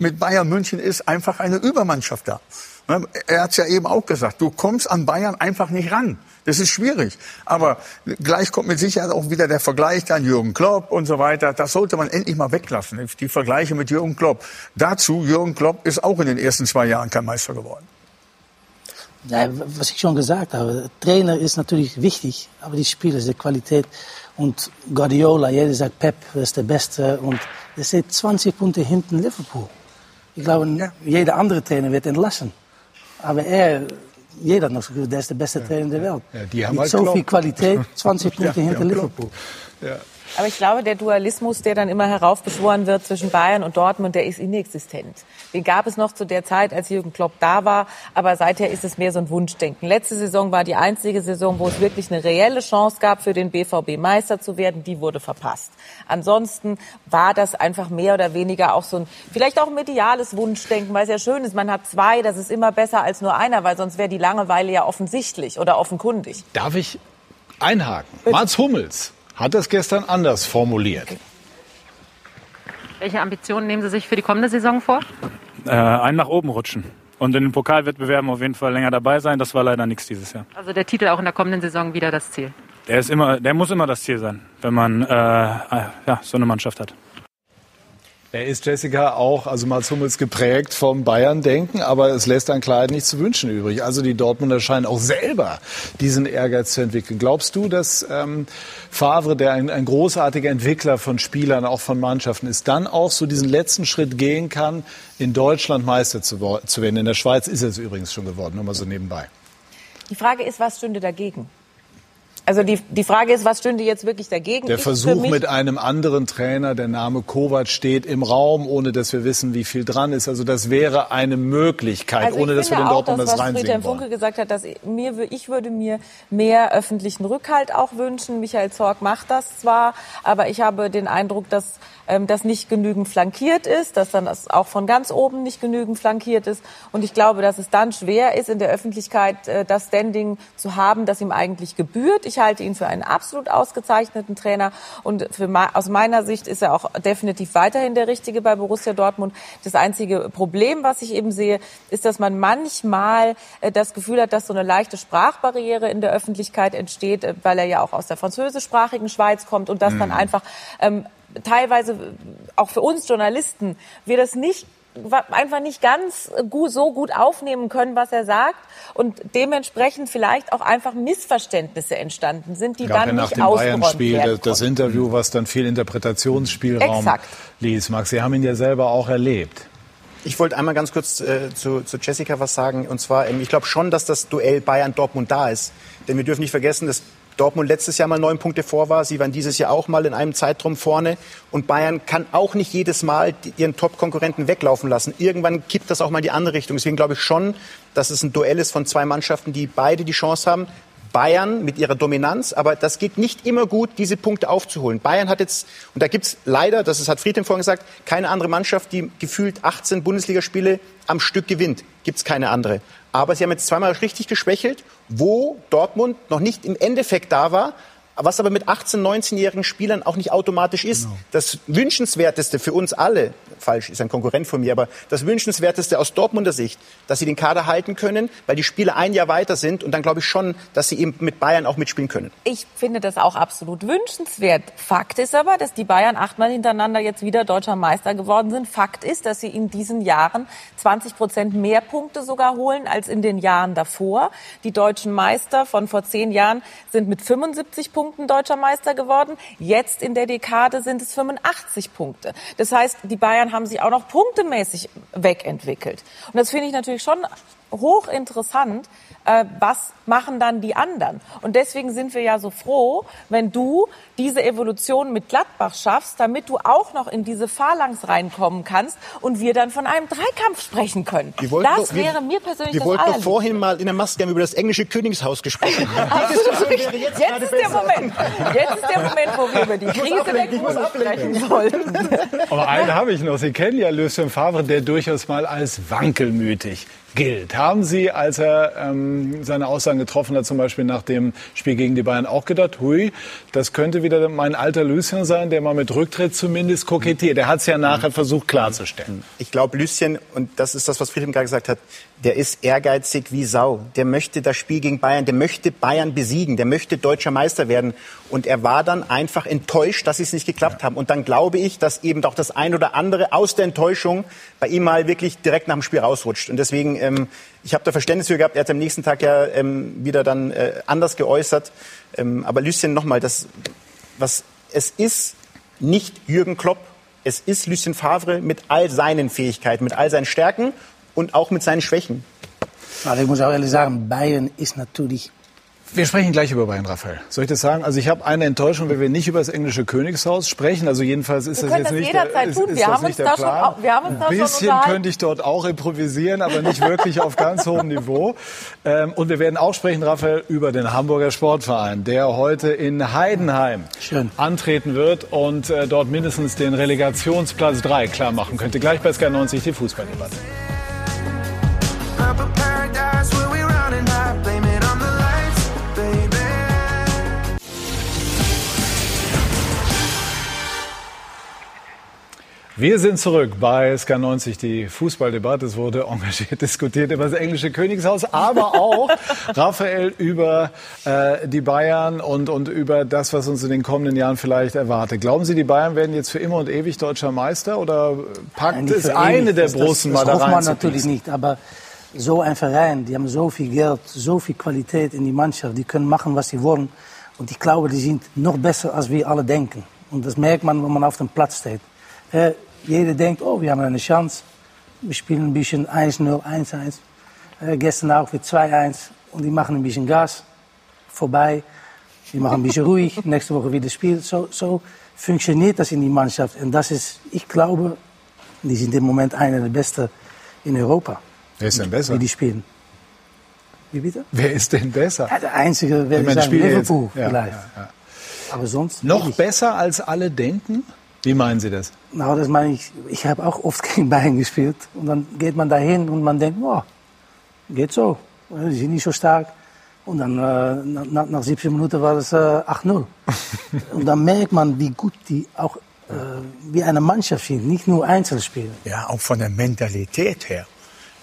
Mit Bayern München ist einfach eine Übermannschaft da. Ne, Er hat es ja eben auch gesagt, du kommst an Bayern einfach nicht ran. Das ist schwierig. Aber gleich kommt mit Sicherheit auch wieder der Vergleich dann Jürgen Klopp und so weiter. Das sollte man endlich mal weglassen, die Vergleiche mit Jürgen Klopp. Dazu, Jürgen Klopp ist auch in den ersten zwei Jahren kein Meister geworden. Ja, was ich schon gesagt habe, Trainer ist natürlich wichtig, aber die Spieler, die Qualität. Und Guardiola, jeder sagt Pep ist der Beste und er steht 20 Punkte hinten Liverpool. Ich glaube, jeder andere Trainer wird entlassen. Aber er, jeder hat noch gesagt, der ist der beste Trainer der Welt. Ja, die haben Mit halt so Klopp. viel Qualität, 20 Punkte Ja, hinter haben Klopp. Aber ich glaube, der Dualismus, der dann immer heraufbeschworen wird zwischen Bayern und Dortmund, der ist inexistent. Den gab es noch zu der Zeit, als Jürgen Klopp da war, aber seither ist es mehr so ein Wunschdenken. Letzte Saison war die einzige Saison, wo es wirklich eine reelle Chance gab, für den BVB Meister zu werden. Die wurde verpasst. Ansonsten war das einfach mehr oder weniger auch so ein, vielleicht auch ein mediales Wunschdenken, weil es ja schön ist, man hat zwei, das ist immer besser als nur einer, weil sonst wäre die Langeweile ja offensichtlich oder offenkundig. Darf ich einhaken? Mats Hummels hat das gestern anders formuliert. Welche Ambitionen nehmen Sie sich für die kommende Saison vor? Äh, einen nach oben rutschen. Und in den Pokalwettbewerben auf jeden Fall länger dabei sein. Das war leider nichts dieses Jahr. Also der Titel auch in der kommenden Saison wieder das Ziel. Der, ist immer, der muss immer das Ziel sein, wenn man äh, ja, so eine Mannschaft hat. Er ist Jessica auch, also Mats Hummels geprägt vom Bayern-Denken, aber es lässt ein Kleid nicht zu wünschen übrig. Also die Dortmunder scheinen auch selber diesen Ehrgeiz zu entwickeln. Glaubst du, dass ähm, Favre, der ein, ein großartiger Entwickler von Spielern, auch von Mannschaften ist, dann auch so diesen letzten Schritt gehen kann, in Deutschland Meister zu, zu werden? In der Schweiz ist er es übrigens schon geworden, nur mal so nebenbei. Die Frage ist, was stünde dagegen? Also die, die Frage ist, was stünde jetzt wirklich dagegen? Der Ich- Versuch mit einem anderen Trainer, der Name Kovac steht im Raum, ohne dass wir wissen, wie viel dran ist. Also das wäre eine Möglichkeit, Also ohne ich dass wir den Dortmund das, das was Friedhelm reinsehen wollen. Funke gesagt hat, dass mir, ich würde mir mehr öffentlichen Rückhalt auch wünschen. Michael Zorg macht das zwar, aber ich habe den Eindruck, dass ähm, das nicht genügend flankiert ist, dass dann das auch von ganz oben nicht genügend flankiert ist. Und ich glaube, dass es dann schwer ist, in der Öffentlichkeit äh, das Standing zu haben, das ihm eigentlich gebührt. Ich halte ihn für einen absolut ausgezeichneten Trainer und für, aus meiner Sicht ist er auch definitiv weiterhin der Richtige bei Borussia Dortmund. Das einzige Problem, was ich eben sehe, ist, dass man manchmal äh, das Gefühl hat, dass so eine leichte Sprachbarriere in der Öffentlichkeit entsteht, äh, weil er ja auch aus der französischsprachigen Schweiz kommt und das dann Mhm. einfach ähm, teilweise auch für uns Journalisten wir das nicht einfach nicht ganz gut, so gut aufnehmen können, was er sagt und dementsprechend vielleicht auch einfach Missverständnisse entstanden sind, die gab dann ja nach nicht dem ausgeräumt Bayern-Spiel werden das, das. Interview, was dann viel Interpretationsspielraum Exakt. ließ. Max, Sie haben ihn ja selber auch erlebt. Ich wollte einmal ganz kurz äh, zu, zu Jessica was sagen. Und zwar, ähm, ich glaube schon, dass das Duell Bayern-Dortmund da ist. Denn wir dürfen nicht vergessen, dass Dortmund letztes Jahr mal neun Punkte vor war. Sie waren dieses Jahr auch mal in einem Zeitraum vorne. Und Bayern kann auch nicht jedes Mal ihren Top-Konkurrenten weglaufen lassen. Irgendwann kippt das auch mal in die andere Richtung. Deswegen glaube ich schon, dass es ein Duell ist von zwei Mannschaften, die beide die Chance haben, Bayern mit ihrer Dominanz, aber das geht nicht immer gut, diese Punkte aufzuholen. Bayern hat jetzt, und da gibt's leider, das hat Friedhelm vorhin gesagt, keine andere Mannschaft, die gefühlt 18 Bundesligaspiele am Stück gewinnt. Gibt's keine andere. Aber sie haben jetzt zweimal richtig geschwächelt, wo Dortmund noch nicht im Endeffekt da war, was aber mit 18-, 19-jährigen Spielern auch nicht automatisch ist. Das Wünschenswerteste für uns alle, falsch, ist ein Konkurrent von mir, aber das Wünschenswerteste aus Dortmunder Sicht, dass sie den Kader halten können, weil die Spieler ein Jahr weiter sind und dann glaube ich schon, dass sie eben mit Bayern auch mitspielen können. Ich finde das auch absolut wünschenswert. Fakt ist aber, dass die Bayern achtmal hintereinander jetzt wieder deutscher Meister geworden sind. Fakt ist, dass sie in diesen Jahren 20 Prozent mehr Punkte sogar holen als in den Jahren davor. Die deutschen Meister von vor zehn Jahren sind mit 75 Punkten deutscher Meister geworden. Jetzt in der Dekade sind es 85 Punkte. Das heißt, die Bayern haben sich auch noch punktemäßig wegentwickelt. Und das finde ich natürlich schon hochinteressant. Äh, was machen dann die anderen? Und deswegen sind wir ja so froh, wenn du diese Evolution mit Gladbach schaffst, damit du auch noch in diese Phalanx reinkommen kannst und wir dann von einem Dreikampf sprechen können. Wir wollten Das doch- wir- wäre mir persönlich Wir das wollten doch vorhin mal in der Maske über das englische Königshaus gesprochen haben. Absolut richtig. Jetzt, ist der Moment. Jetzt ist der Moment, wo wir über die Krise der Kruse sprechen sollten. Aber einen habe ich noch. Sie kennen ja Lucien Favre, der durchaus mal als wankelmütig gilt. Haben Sie, als er ähm, seine Aussagen getroffen hat, zum Beispiel nach dem Spiel gegen die Bayern, auch gedacht, hui, das könnte wieder mein alter Lucien sein, der mal mit Rücktritt zumindest kokettiert. Der hat es ja nachher versucht klarzustellen. Ich glaube, Lucien, und das ist das, was Friedhelm gerade gesagt hat, der ist ehrgeizig wie Sau. Der möchte das Spiel gegen Bayern, der möchte Bayern besiegen, der möchte deutscher Meister werden. Und er war dann einfach enttäuscht, dass es nicht geklappt haben. Und dann glaube ich, dass eben auch das ein oder andere aus der Enttäuschung bei ihm mal wirklich direkt nach dem Spiel rausrutscht. Und deswegen, ähm, ich habe da Verständnis für gehabt. Er hat am nächsten Tag ja ähm, wieder dann äh, anders geäußert. Ähm, aber Lucien, nochmal, das, was es ist nicht Jürgen Klopp, es ist Lucien Favre mit all seinen Fähigkeiten, mit all seinen Stärken und auch mit seinen Schwächen. Maar ik moet ook eerlijk zeggen, Bayern is natuurlijk Wir sprechen gleich über Bayern, Raphael. Soll ich das sagen? Also ich habe eine Enttäuschung, wenn wir nicht über das englische Königshaus sprechen. Also jedenfalls ist Wir das jetzt das nicht jederzeit der, ist, tun. ist Wir haben nicht uns der da schon Plan. au- wir haben uns da Ein schon bisschen könnte ich dort auch improvisieren, aber nicht wirklich auf ganz hohem Niveau. Ähm, und wir werden auch sprechen, Raphael, über den Hamburger Sportverein, der heute in Heidenheim antreten wird und äh, dort mindestens den Relegationsplatz 3 klar machen könnte. Gleich bei Sky 90 die Fußballdebatte. Wir sind zurück bei Sky 90, die Fußballdebatte. Es wurde engagiert diskutiert über das englische Königshaus, aber auch, Raphael, über äh, die Bayern und, und über das, was uns in den kommenden Jahren vielleicht erwartet. Glauben Sie, die Bayern werden jetzt für immer und ewig deutscher Meister oder packt es eine ewig. der Das- das, mal das da hofft rein man natürlich nicht. Aber so ein Verein, die haben so viel Geld, so viel Qualität in die Mannschaft, die können machen, was sie wollen. Und ich glaube, die sind noch besser, als wir alle denken. Und das merkt man, wenn man auf dem Platz steht. Äh, jeder denkt, oh, wir haben eine Chance. Wir spielen ein bisschen 1-0, 1-1. Äh, gestern auch wieder 2-1. Und die machen ein bisschen Gas vorbei. Die machen ein bisschen ruhig, nächste Woche wieder Spiel. So, so funktioniert das in die Mannschaft. Und das ist, ich glaube, die sind im Moment einer der Besten in Europa. Wer ist denn besser? Wie die spielen. Wie bitte? Wer ist denn besser? Ja, der einzige Ich wäre meine, sagen, Liverpool ja, vielleicht. ja, ja. Aber sonst Noch nicht. besser als alle denken? Wie meinen Sie das? Nou, das meine ich. Ich habe auch oft gegen Bayern gespielt. Und dann geht man dahin und man denkt, oh, geht so. Die sind nicht so stark. Und dann äh, nach, nach 17 Minuten war das äh, 8-0. und dann merkt man, wie gut die auch äh, wie eine Mannschaft sind, nicht nur Einzelspieler. Ja, auch von der Mentalität her.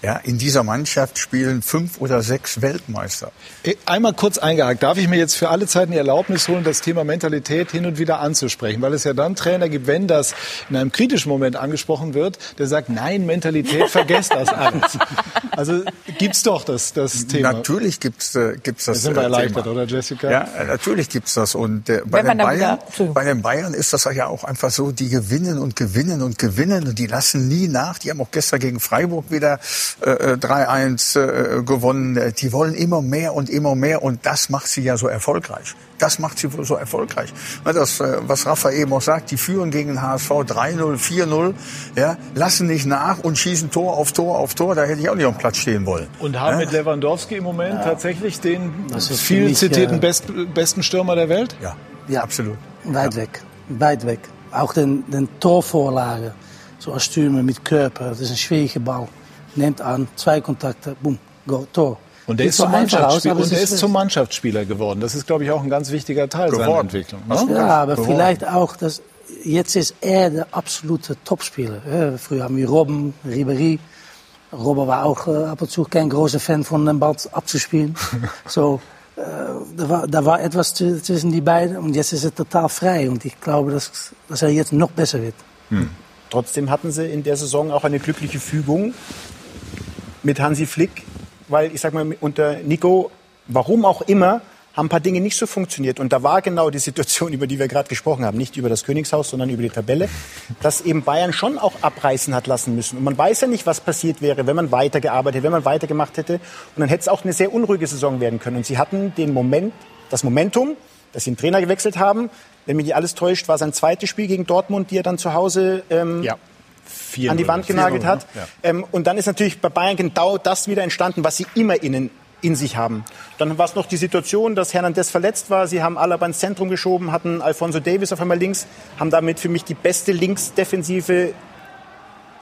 Ja, in dieser Mannschaft spielen fünf oder sechs Weltmeister. Äh, Einmal kurz eingehakt. Darf ich mir jetzt für alle Zeiten die Erlaubnis holen, das Thema Mentalität hin und wieder anzusprechen? Weil es ja dann Trainer gibt, wenn das in einem kritischen Moment angesprochen wird, der sagt, nein, Mentalität, vergesst das alles. Also gibt's doch das, das Thema. Natürlich gibt's äh, gibt's das. Da sind wir äh, erleichtert, Thema. oder Jessica? Ja, äh, natürlich gibt's das. Und äh, bei, den Bayern, wieder- bei den Bayern ist das ja auch einfach so, die gewinnen und gewinnen und gewinnen und die lassen nie nach. Die haben auch gestern gegen Freiburg wieder äh, äh, 3-1 äh, gewonnen. Äh, Die wollen immer mehr und immer mehr und das macht sie ja so erfolgreich. Das macht sie so erfolgreich. Das, äh, was Rafa eben auch sagt, die führen gegen den HSV 3-0, 4-0, ja, lassen nicht nach und schießen Tor auf Tor auf Tor. Da hätte ich auch nicht auf dem Platz stehen wollen. Und haben Ja? mit Lewandowski im Moment tatsächlich den viel mich, zitierten äh, best, besten Stürmer der Welt? Ja, Ja, absolut. Weit weg. Weit weg. Auch den, den Torvorlage. So als Stürmer mit Körper. Das ist ein schwieriger Ball. Nimmt an, zwei Kontakte, boom, go, Tor. Und der ist, so zum aus, und der ist- ist zum Mannschaftsspieler geworden. Das ist, glaube ich, auch ein ganz wichtiger Teil seiner Geworden. Entwicklung. Ne? Ja, aber geworden. vielleicht auch, dass jetzt ist er der absolute Topspieler. Früher haben wir Robben, Ribéry. Robben war auch äh, ab und zu kein großer Fan von den Ball abzuspielen. so, äh, da, war, da war etwas zwischen die beiden und jetzt ist er total frei. Und ich glaube, dass, dass er jetzt noch besser wird. Trotzdem hatten sie in der Saison auch eine glückliche Fügung mit Hansi Flick, weil ich sag mal unter Nico, warum auch immer, haben ein paar Dinge nicht so funktioniert. Und da war genau die Situation, über die wir gerade gesprochen haben, nicht über das Königshaus, sondern über die Tabelle, dass eben Bayern schon auch abreißen hat lassen müssen. Und man weiß ja nicht, was passiert wäre, wenn man weitergearbeitet wenn man weitergemacht hätte. Und dann hätte es auch eine sehr unruhige Saison werden können. Und sie hatten den Moment, das Momentum, dass sie den Trainer gewechselt haben. Wenn mich nicht alles täuscht, war sein zweites Spiel gegen Dortmund, die er dann zu Hause ähm, Ja. An die Wand genagelt hat. Ja. Ähm, und dann ist natürlich bei Bayern genau das wieder entstanden, was sie immer innen in sich haben. Dann war es noch die Situation, dass Hernandez verletzt war. Sie haben Alaba ins Zentrum geschoben, hatten Alfonso Davis auf einmal links, haben damit für mich die beste Linksdefensive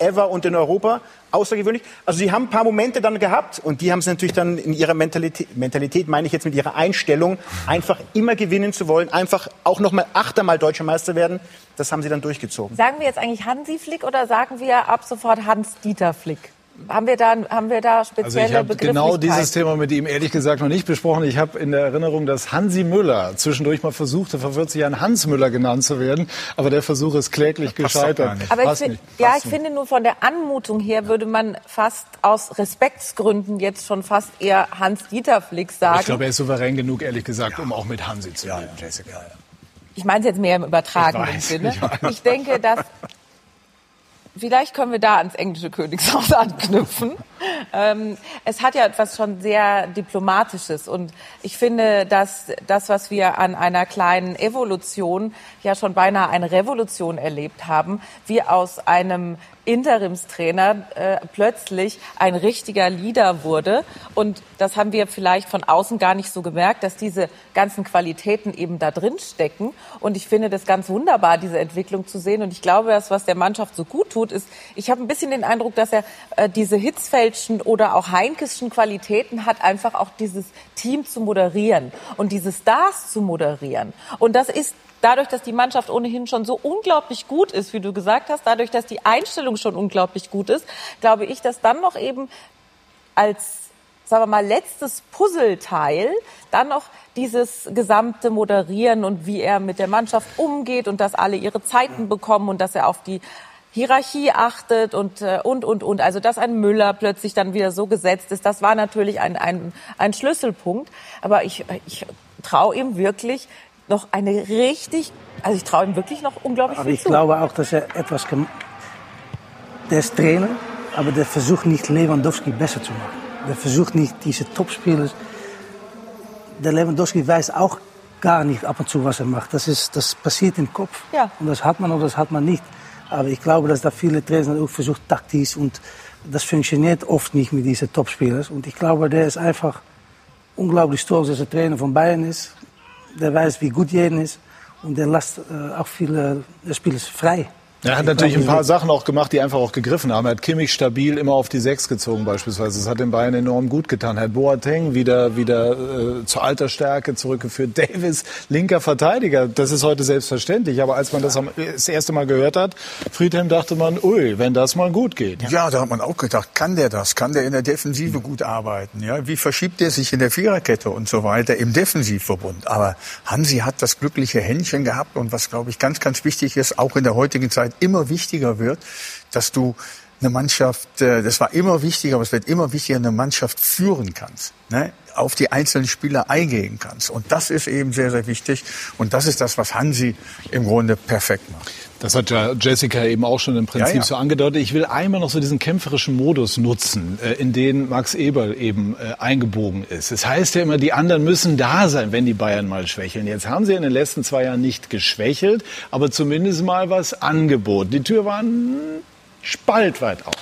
ever und in Europa. Außergewöhnlich. Also sie haben ein paar Momente dann gehabt und die haben sie natürlich dann in ihrer Mentalität, Mentalität meine ich jetzt mit ihrer Einstellung, einfach immer gewinnen zu wollen, einfach auch nochmal achtermal deutscher Meister werden. Das haben sie dann durchgezogen. Sagen wir jetzt eigentlich Hansi Flick oder sagen wir ab sofort Hans-Dieter Flick? Haben wir da, haben wir da Also spezielle ich habe genau dieses? Thema mit ihm ehrlich gesagt noch nicht besprochen. Ich habe in der Erinnerung, dass Hansi Müller zwischendurch mal versuchte, vor 40 Jahren Hans Müller genannt zu werden. Aber der Versuch ist kläglich passt doch gescheitert. gar nicht. Aber ich, Passt find, nicht. ja, ich finde nur von der Anmutung her würde man fast aus Respektsgründen jetzt schon fast eher Hans-Dieter Flick sagen. Ich glaube, er ist souverän genug, ehrlich gesagt, um auch mit Hansi zu reden. Jessica. Ich meine es jetzt mehr im übertragenen Ich weiß, Sinne. ich. Ich denke, dass vielleicht können wir da ans englische Königshaus anknüpfen. Ähm, es hat ja etwas schon sehr Diplomatisches und ich finde, dass das, was wir an einer kleinen Evolution ja schon beinahe eine Revolution erlebt haben, wie aus einem Interimstrainer äh, plötzlich ein richtiger Leader wurde. Und das haben wir vielleicht von außen gar nicht so gemerkt, dass diese ganzen Qualitäten eben da drin stecken. Und ich finde das ganz wunderbar, diese Entwicklung zu sehen. Und ich glaube, das, was der Mannschaft so gut tut, ist, ich habe ein bisschen den Eindruck, dass er äh, diese Hitzfeldschen oder auch Heinkischen Qualitäten hat, einfach auch dieses Team zu moderieren und diese Stars zu moderieren. Und das ist dadurch, dass die Mannschaft ohnehin schon so unglaublich gut ist, wie du gesagt hast, dadurch, dass die Einstellung schon unglaublich gut ist, glaube ich, dass dann noch eben als sagen wir mal, letztes Puzzleteil dann noch dieses gesamte Moderieren und wie er mit der Mannschaft umgeht und dass alle ihre Zeiten bekommen und dass er auf die Hierarchie achtet und, äh, und, und, und. Also, dass ein Müller plötzlich dann wieder so gesetzt ist, das war natürlich ein, ein, ein Schlüsselpunkt. Aber ich, ich traue ihm wirklich noch eine richtig, also ich traue ihm wirklich noch unglaublich Aber viel ich zu. glaube auch, dass er etwas gem- Der ist Trainer, aber der versucht nicht Lewandowski besser zu machen. Der versucht nicht diese Topspielers. Der Lewandowski weiß auch gar nicht ab und zu, was er macht. Das, ist, das passiert im Kopf. Ja. Und das hat man oder das hat man nicht. Aber ich glaube, dass da viele Trainer auch versucht, taktisch und das funktioniert oft nicht mit diesen Topspielern. Und ich glaube, der ist einfach unglaublich stolz, dass er Trainer von Bayern ist. Der weiß, wie gut jeden ist und der lässt äh, auch viele Spieler frei. Er hat Ich natürlich ein paar Sachen auch gemacht, die einfach auch gegriffen haben. Er hat Kimmich stabil immer auf die Sechs gezogen beispielsweise. Das hat den Bayern enorm gut getan. Er hat Boateng wieder, wieder äh, zur alter Stärke zurückgeführt. Davis, linker Verteidiger, das ist heute selbstverständlich. Aber als man das am, das erste Mal gehört hat, Friedhelm dachte man, ui, wenn das mal gut geht. Ja, da hat man auch gedacht, kann der das? Kann der in der Defensive gut arbeiten? Ja, wie verschiebt er sich in der Viererkette und so weiter im Defensivverbund? Aber Hansi hat das glückliche Händchen gehabt und was, glaube ich, ganz, ganz wichtig ist, auch in der heutigen Zeit immer wichtiger wird, dass du eine Mannschaft, äh, das war immer wichtiger, aber es wird immer wichtiger, eine Mannschaft führen kannst, ne? auf die einzelnen Spieler eingehen kannst. Und das ist eben sehr, sehr wichtig. Und das ist das, was Hansi im Grunde perfekt macht. Das hat ja Jessica eben auch schon im Prinzip Ja, ja. so angedeutet. Ich will einmal noch so diesen kämpferischen Modus nutzen, äh, in den Max Eberl eben äh, eingebogen ist. Es heißt ja immer, die anderen müssen da sein, wenn die Bayern mal schwächeln. Jetzt haben sie in den letzten zwei Jahren nicht geschwächelt, aber zumindest mal was angeboten. Die Tür war ein Spalt weit auf.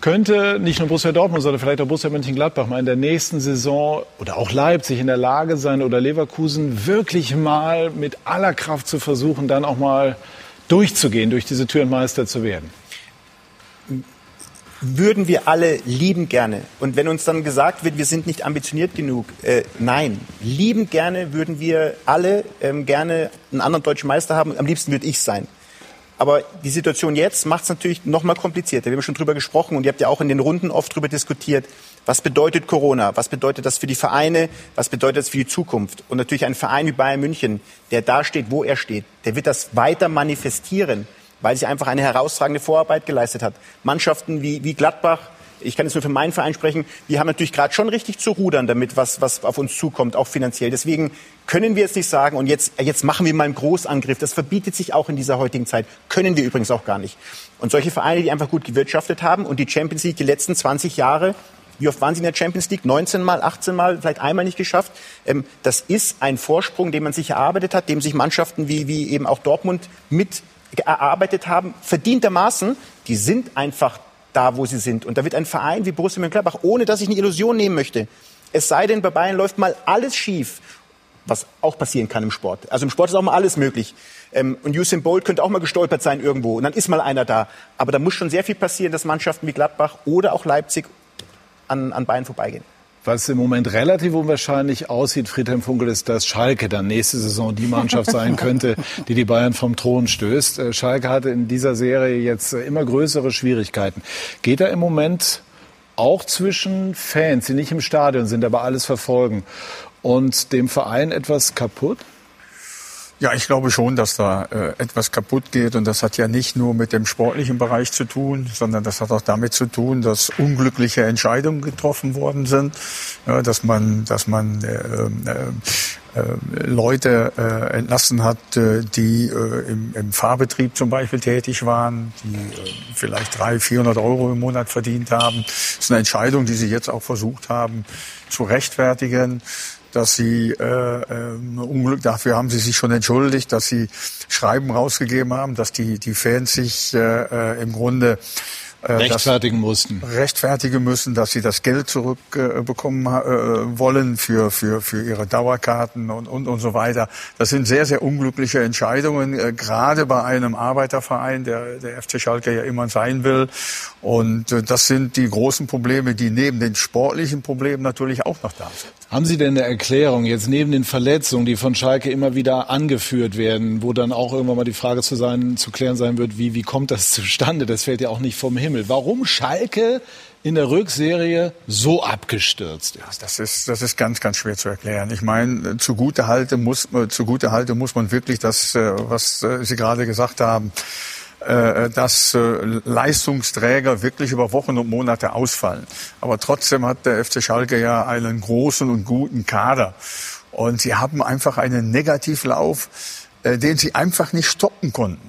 Könnte nicht nur Borussia Dortmund, sondern vielleicht auch Borussia Mönchengladbach mal in der nächsten Saison oder auch Leipzig in der Lage sein oder Leverkusen wirklich mal mit aller Kraft zu versuchen, dann auch mal durchzugehen, durch diese Tür und Meister zu werden? würden wir alle lieben gerne. Und wenn uns dann gesagt wird, wir sind nicht ambitioniert genug, äh, nein, lieben gerne würden wir alle ähm, gerne einen anderen deutschen Meister haben. Am liebsten würde ich sein. Aber die Situation jetzt macht es natürlich noch mal komplizierter. Wir haben schon drüber gesprochen und ihr habt ja auch in den Runden oft drüber diskutiert. Was bedeutet Corona? Was bedeutet das für die Vereine? Was bedeutet das für die Zukunft? Und natürlich ein Verein wie Bayern München, der da steht, wo er steht, der wird das weiter manifestieren, weil sie einfach eine herausragende Vorarbeit geleistet hat. Mannschaften wie, wie Gladbach, ich kann jetzt nur für meinen Verein sprechen, die haben natürlich gerade schon richtig zu rudern damit, was, was auf uns zukommt, auch finanziell. Deswegen können wir jetzt nicht sagen, und jetzt, jetzt machen wir mal einen Großangriff. Das verbietet sich auch in dieser heutigen Zeit. Können wir übrigens auch gar nicht. Und solche Vereine, die einfach gut gewirtschaftet haben und die Champions League die letzten 20 Jahre wie oft waren Sie in der Champions League? 19 Mal, 18 Mal, vielleicht einmal nicht geschafft. Ähm, das ist ein Vorsprung, den man sich erarbeitet hat, dem sich Mannschaften wie, wie eben auch Dortmund mit erarbeitet haben, verdientermaßen. Die sind einfach da, wo sie sind. Und da wird ein Verein wie Borussia Mönchengladbach, ohne dass ich eine Illusion nehmen möchte, es sei denn, bei Bayern läuft mal alles schief, was auch passieren kann im Sport. Also im Sport ist auch mal alles möglich. Ähm, und Usain Bolt könnte auch mal gestolpert sein irgendwo. Und dann ist mal einer da. Aber da muss schon sehr viel passieren, dass Mannschaften wie Gladbach oder auch Leipzig an, an Bayern vorbeigehen. Was im Moment relativ unwahrscheinlich aussieht, Friedhelm Funkel, ist, dass Schalke dann nächste Saison die Mannschaft sein könnte, die die Bayern vom Thron stößt. Äh, Schalke hatte in dieser Serie jetzt äh, immer größere Schwierigkeiten. Geht da im Moment auch zwischen Fans, die nicht im Stadion sind, aber alles verfolgen, und dem Verein etwas kaputt? Ja, ich glaube schon, dass da äh, etwas kaputt geht und das hat ja nicht nur mit dem sportlichen Bereich zu tun, sondern das hat auch damit zu tun, dass unglückliche Entscheidungen getroffen worden sind, ja, dass man, dass man äh, äh, äh, Leute äh, entlassen hat, äh, die äh, im, im Fahrbetrieb zum Beispiel tätig waren, die äh, vielleicht 300, 400 Euro im Monat verdient haben. Das ist eine Entscheidung, die sie jetzt auch versucht haben zu rechtfertigen dass sie äh, äh, Unglück dafür haben sie sich schon entschuldigt, dass sie Schreiben rausgegeben haben, dass die die Fans sich äh, äh, im Grunde äh, Rechtfertigen mussten. rechtfertigen müssen, dass sie das Geld zurückbekommen äh, bekommen, äh, wollen für, für, für ihre Dauerkarten und, und, und so weiter. Das sind sehr, sehr unglückliche Entscheidungen, äh, gerade bei einem Arbeiterverein, der der FC Schalke ja immer sein will. Und äh, das sind die großen Probleme, die neben den sportlichen Problemen natürlich auch noch da sind. Haben Sie denn eine Erklärung jetzt neben den Verletzungen, die von Schalke immer wieder angeführt werden, wo dann auch irgendwann mal die Frage zu, sein, zu klären sein wird, wie, wie kommt das zustande? Das fällt ja auch nicht vom Himmel. Warum Schalke in der Rückserie so abgestürzt ist? Das ist, das ist ganz, ganz schwer zu erklären. Ich meine, zugute halte muss, äh, zugute halte muss man wirklich das, äh, was äh, Sie gerade gesagt haben, dass Leistungsträger wirklich über Wochen und Monate ausfallen. Aber trotzdem hat der FC Schalke ja einen großen und guten Kader. Und sie haben einfach einen Negativlauf, den sie einfach nicht stoppen konnten.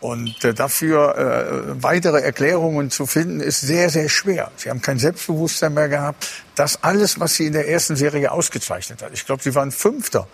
Und äh, dafür äh, weitere Erklärungen zu finden, ist sehr, sehr schwer. Sie haben kein Selbstbewusstsein mehr gehabt. Das alles, was sie in der ersten Serie ausgezeichnet hat. Ich glaube, sie waren Fünfter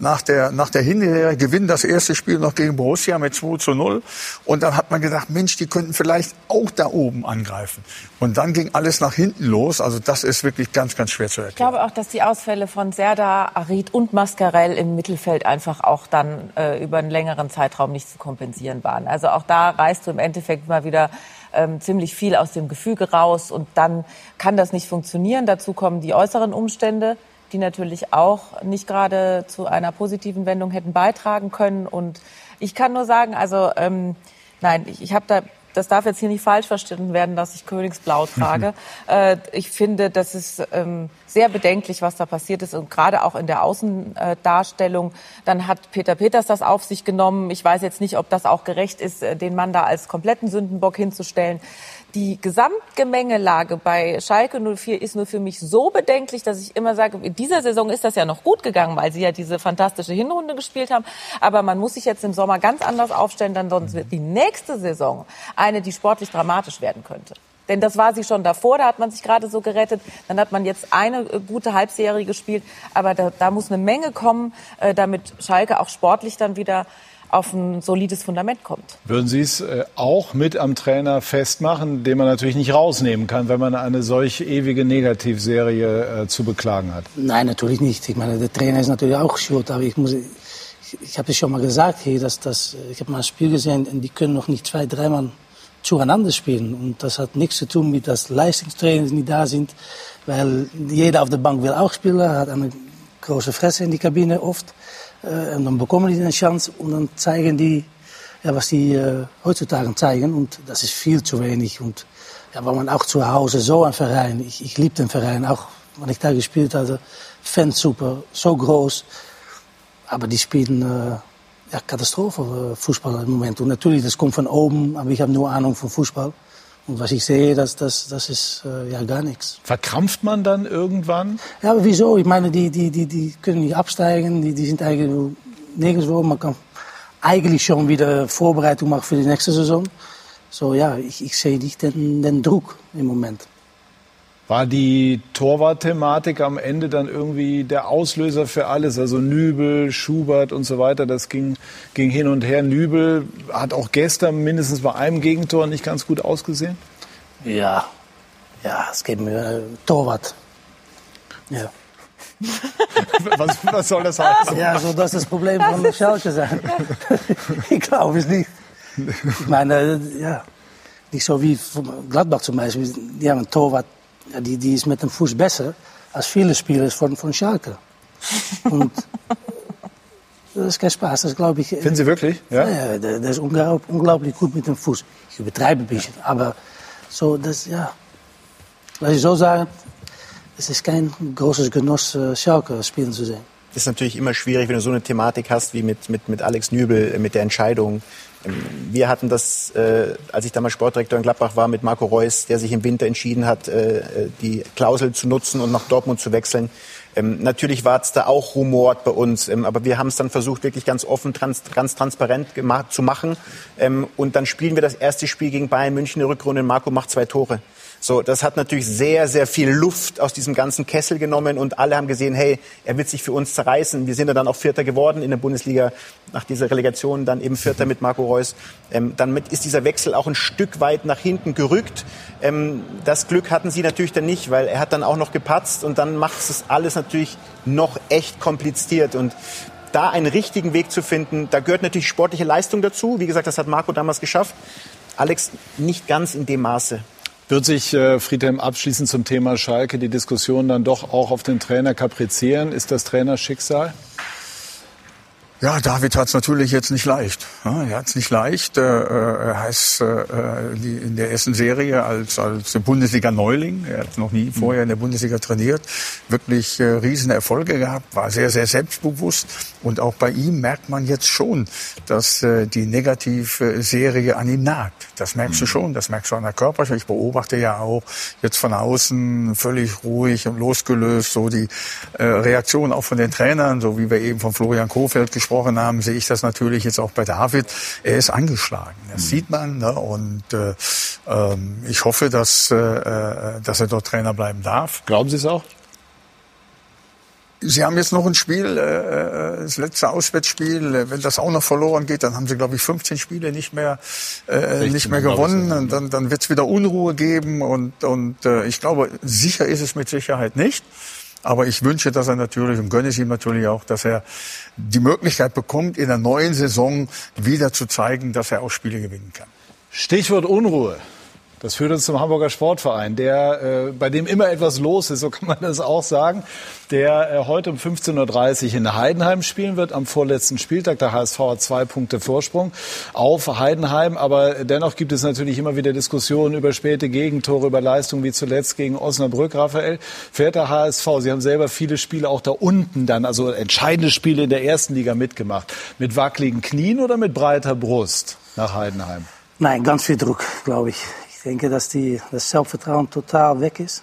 nach der, nach der Hinrunde gewinnen das erste Spiel noch gegen Borussia mit 2 zu 0. Und dann hat man gedacht, Mensch, die könnten vielleicht auch da oben angreifen. Und dann ging alles nach hinten los. Also das ist wirklich ganz, ganz schwer zu Ich erklären. glaube auch, dass die Ausfälle von Serda, Arid und Mascarell im Mittelfeld einfach auch dann äh, über einen längeren Zeitraum nicht zu kompensieren waren. Also auch da reißt du im Endeffekt mal wieder ähm, ziemlich viel aus dem Gefüge raus und dann kann das nicht funktionieren. Dazu kommen die äußeren Umstände, die natürlich auch nicht gerade zu einer positiven Wendung hätten beitragen können. Und ich kann nur sagen, also ähm, nein, ich, ich habe da das darf jetzt hier nicht falsch verstanden werden, dass ich Königsblau trage. äh, ich finde, das ist ähm, sehr bedenklich, was da passiert ist und gerade auch in der Außendarstellung. Dann hat Peter Peters das auf sich genommen. Ich weiß jetzt nicht, ob das auch gerecht ist, äh, den Mann da als kompletten Sündenbock hinzustellen. Die Gesamtgemengelage bei Schalke 04 ist nur für mich so bedenklich, dass ich immer sage, in dieser Saison ist das ja noch gut gegangen, weil sie ja diese fantastische Hinrunde gespielt haben. Aber man muss sich jetzt im Sommer ganz anders aufstellen, dann sonst wird die nächste Saison eine, die sportlich dramatisch werden könnte. Denn das war sie schon davor, da hat man sich gerade so gerettet. Dann hat man jetzt eine äh, gute Halbserie gespielt. Aber da, da muss eine Menge kommen, äh, damit Schalke auch sportlich dann wieder auf ein solides Fundament kommt. Würden Sie es äh, auch mit am Trainer festmachen, den man natürlich nicht rausnehmen kann, wenn man eine solch ewige Negativserie äh, zu beklagen hat? Nein, natürlich nicht. Ich meine, der Trainer ist natürlich auch schuld, aber ich muss, ich, habe es schon mal gesagt hier, dass das, ich habe mal ein Spiel gesehen, und die können noch nicht zwei, dreimal zueinander spielen und das hat nichts zu tun mit das Leistungstrainer, die da sind, weil jeder auf der Bank will auch spielen, hat eine große Fresse in die Kabine oft und dann bekommen die eine Chance und dann zeigen die, ja, was die äh, heutzutage zeigen und das ist viel zu wenig und ja, weil man auch zu Hause so ein Verein, ich, ich liebe den Verein, auch wenn ich da gespielt hatte, Fans super, so groß, aber die spielen äh, ja, Katastrophe äh, Fußball im Moment. Und natürlich, das kommt von oben, aber ich habe nur Ahnung von Fußball. Und was ich sehe, das, das, das ist äh, ja gar nichts. Verkrampft man dann irgendwann? Ja, aber wieso? Ich meine, die, die, die, die können nicht absteigen, die, die sind eigentlich nirgendwo. Man kann eigentlich schon wieder Vorbereitung machen für die nächste Saison. So ja, ich, ich sehe nicht den, den Druck im Moment. War die Torwart-Thematik am Ende dann irgendwie der Auslöser für alles? Also Nübel, Schubert und so weiter, das ging, ging hin und her. Nübel hat auch gestern mindestens bei einem Gegentor nicht ganz gut ausgesehen. Ja, ja, es geht mir äh, Torwart. Ja. was, was soll das heißen? Ja, so das ist das Problem von Schalke sein. ich glaube es nicht. Ich meine, ja, nicht so wie Gladbach zum Beispiel. Die haben einen Torwart, die, die ist mit dem Fuß besser als viele Spieler von, von Schalke. Und das ist kein Spaß, das glaube ich. Finden Sie wirklich? Ja, ja der, der ist unglaublich, unglaublich gut mit dem Fuß. Ich übertreibe ein bisschen, aber so, das, ja. Lass ich so sagen, es ist kein großes Genuss, Schalke spielen zu sehen. Ist natürlich immer schwierig, wenn du so eine Thematik hast wie mit, mit, mit Alex Nübel, äh, mit der Entscheidung. Ähm, Wir hatten das, äh, als ich damals Sportdirektor in Gladbach war, mit Marco Reus, der sich im Winter entschieden hat, äh, die Klausel zu nutzen und nach Dortmund zu wechseln. Ähm, natürlich war es da auch rumort bei uns, ähm, aber wir haben es dann versucht, wirklich ganz offen, trans, ganz transparent zu machen. Ähm, und dann spielen wir das erste Spiel gegen Bayern München in der Rückrunde und Marco macht zwei Tore. So, das hat natürlich sehr, sehr viel Luft aus diesem ganzen Kessel genommen und alle haben gesehen, hey, er wird sich für uns zerreißen. Wir sind ja dann auch Vierter geworden in der Bundesliga nach dieser Relegation, dann eben Vierter mit Marco Reus. Ähm, damit ist dieser Wechsel auch ein Stück weit nach hinten gerückt. Ähm, das Glück hatten sie natürlich dann nicht, weil er hat dann auch noch gepatzt und dann macht es alles natürlich noch echt kompliziert und da einen richtigen Weg zu finden, da gehört natürlich sportliche Leistung dazu. Wie gesagt, das hat Marco damals geschafft. Alex nicht ganz in dem Maße. Wird sich äh, Friedhelm abschließend zum Thema Schalke die Diskussion dann doch auch auf den Trainer kaprizieren? Ist das Trainerschicksal? Ja, David hat es natürlich jetzt nicht leicht. Ja, er hat es nicht leicht. Äh, er heißt äh, die, in der ersten Serie als, als Bundesliga-Neuling. Er hat noch nie vorher in der Bundesliga trainiert. Wirklich äh, riesen Erfolge gehabt, war sehr, sehr selbstbewusst. Und auch bei ihm merkt man jetzt schon, dass äh, die Negativserie an ihm nagt. Das merkst du schon. Das merkst du an der Körpersprache. Ich beobachte ja auch jetzt von außen völlig ruhig und losgelöst so die äh, Reaktion auch von den Trainern, so wie wir eben von Florian Kofeld gesprochen haben, sehe ich das natürlich jetzt auch bei David. Er ist angeschlagen. Das sieht man. Ne? Und äh, ähm, ich hoffe, dass, äh, äh, dass er dort Trainer bleiben darf. Glauben Sie es auch? Sie haben jetzt noch ein Spiel, äh, das letzte Auswärtsspiel. Äh, Wenn das auch noch verloren geht, dann haben Sie, glaube ich, 15 Spiele nicht mehr, äh, nicht mehr gewonnen. Und dann, dann wird es wieder Unruhe geben. Und, und äh, ich glaube, sicher ist es mit Sicherheit nicht. Aber ich wünsche, dass er natürlich und gönne es ihm natürlich auch, dass er die Möglichkeit bekommt, in der neuen Saison wieder zu zeigen, dass er auch Spiele gewinnen kann. Stichwort Unruhe. Das führt uns zum Hamburger Sportverein, der, äh, bei dem immer etwas los ist, so kann man das auch sagen, der äh, heute um 15.30 Uhr in Heidenheim spielen wird, am vorletzten Spieltag. Der HSV hat zwei Punkte Vorsprung auf Heidenheim, aber dennoch gibt es natürlich immer wieder Diskussionen über späte Gegentore, über Leistungen wie zuletzt gegen Osnabrück. Raphael, fährt der HSV, Sie haben selber viele Spiele auch da unten dann, also entscheidende Spiele in der ersten Liga mitgemacht. Mit wackeligen Knien oder mit breiter Brust nach Heidenheim? Nein, ganz viel Druck, glaube ich. Ich denke, dass die, das Selbstvertrauen total weg ist.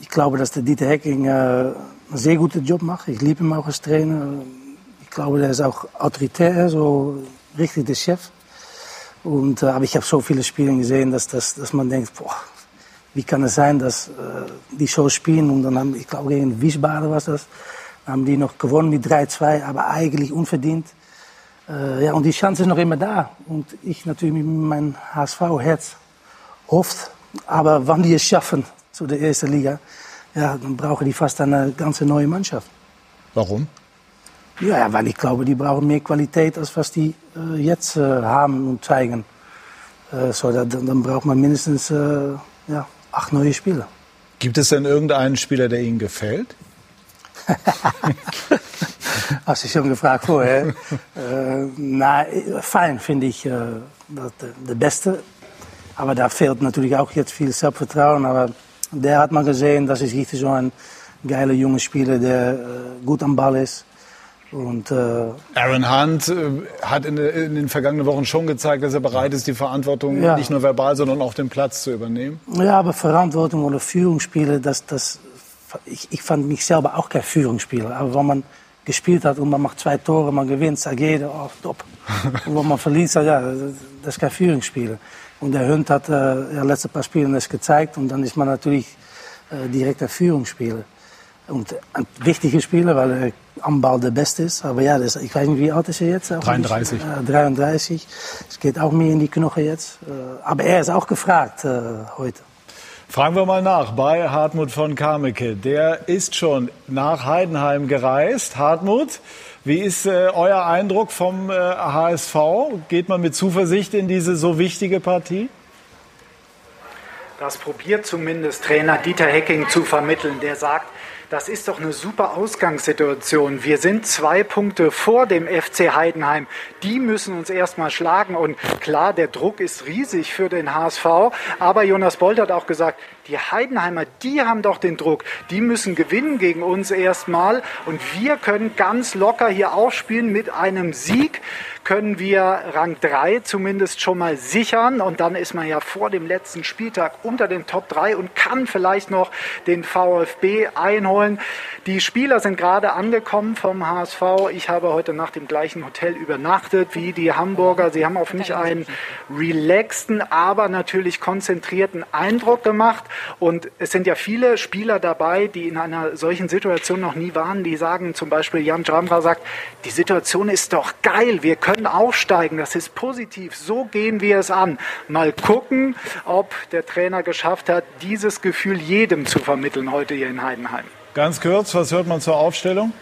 Ich glaube, dass der Dieter Hecking äh, einen sehr guten Job macht. Ich liebe ihn auch als Trainer. Ich glaube, der ist auch autoritär, so richtig der Chef. Und, äh, aber ich habe so viele Spiele gesehen, dass, dass, dass man denkt, boah, wie kann es sein, dass äh, die so spielen und dann haben, ich glaube gegen Wiesbaden was das, haben die noch gewonnen mit 3-2, aber eigentlich unverdient. Äh, ja, und die Chance ist noch immer da. Und ich natürlich mit meinem HSV-Herz hofft, aber wann die es schaffen zu der ersten Liga, ja, dann brauchen die fast eine ganze neue Mannschaft. Warum? Ja, weil ich glaube, die brauchen mehr Qualität, als was die äh, jetzt äh, haben und zeigen. Äh, so, da, dann, braucht man mindestens äh, ja, acht neue Spieler. Gibt es denn irgendeinen Spieler, der Ihnen gefällt? Hast du schon gefragt vorher? äh, na, fein finde ich äh, der, der Beste. Aber da fehlt natürlich auch jetzt viel Selbstvertrauen. Aber der hat man gesehen, das ist richtig so ein geiler junger Spieler, der äh, gut am Ball ist. Und, äh, Aaron Hunt äh, hat in, in, den vergangenen Wochen schon gezeigt, dass er bereit ist, die Verantwortung Ja. nicht nur verbal, sondern auf dem Platz zu übernehmen. ja, aber Verantwortung oder Führungsspieler, das, das, ich, ich fand mich selber auch kein Führungsspieler. Aber wenn man gespielt hat und man macht zwei Tore, man gewinnt, sagt jeder, oh, top. und wenn man verliert, sagt ja, das ist kein Führungsspieler. Und der Hund hat äh, ja, letzte paar Spiele das gezeigt und dann ist man natürlich äh, direkt ein Führungsspieler. Und ein wichtiger Spieler, weil er am Ball der Beste ist. Aber ja, das, ich weiß nicht, wie alt ist er jetzt? Auch 33. Äh, 33. Es geht auch mehr in die Knochen jetzt. Äh, aber er ist auch gefragt äh, heute. Fragen wir mal nach bei Hartmut von Kameke. Der ist schon nach Heidenheim gereist. Hartmut, wie ist äh, euer Eindruck vom äh, HSV? Geht man mit Zuversicht in diese so wichtige Partie? Das probiert zumindest Trainer Dieter Hecking zu vermitteln. Der sagt, das ist doch eine super Ausgangssituation. Wir sind zwei Punkte vor dem FC Heidenheim. Die müssen uns erstmal schlagen. Und klar, der Druck ist riesig für den HSV. Aber Jonas Bolt hat auch gesagt, die Heidenheimer, die haben doch den Druck. Die müssen gewinnen gegen uns erstmal. Und wir können ganz locker hier aufspielen mit einem Sieg können wir Rang 3 zumindest schon mal sichern und dann ist man ja vor dem letzten Spieltag unter den Top 3 und kann vielleicht noch den VfB einholen. Die Spieler sind gerade angekommen vom HSV. Ich habe heute Nacht im gleichen Hotel übernachtet wie die Hamburger. Sie haben auf mich einen relaxten, aber natürlich konzentrierten Eindruck gemacht und es sind ja viele Spieler dabei, die in einer solchen Situation noch nie waren. Die sagen zum Beispiel, Jan Jamra sagt, die Situation ist doch geil, wir können aufsteigen, das ist positiv, so gehen wir es an. Mal gucken, ob der Trainer geschafft hat, dieses Gefühl jedem zu vermitteln heute hier in Heidenheim. Ganz kurz, was hört man zur Aufstellung?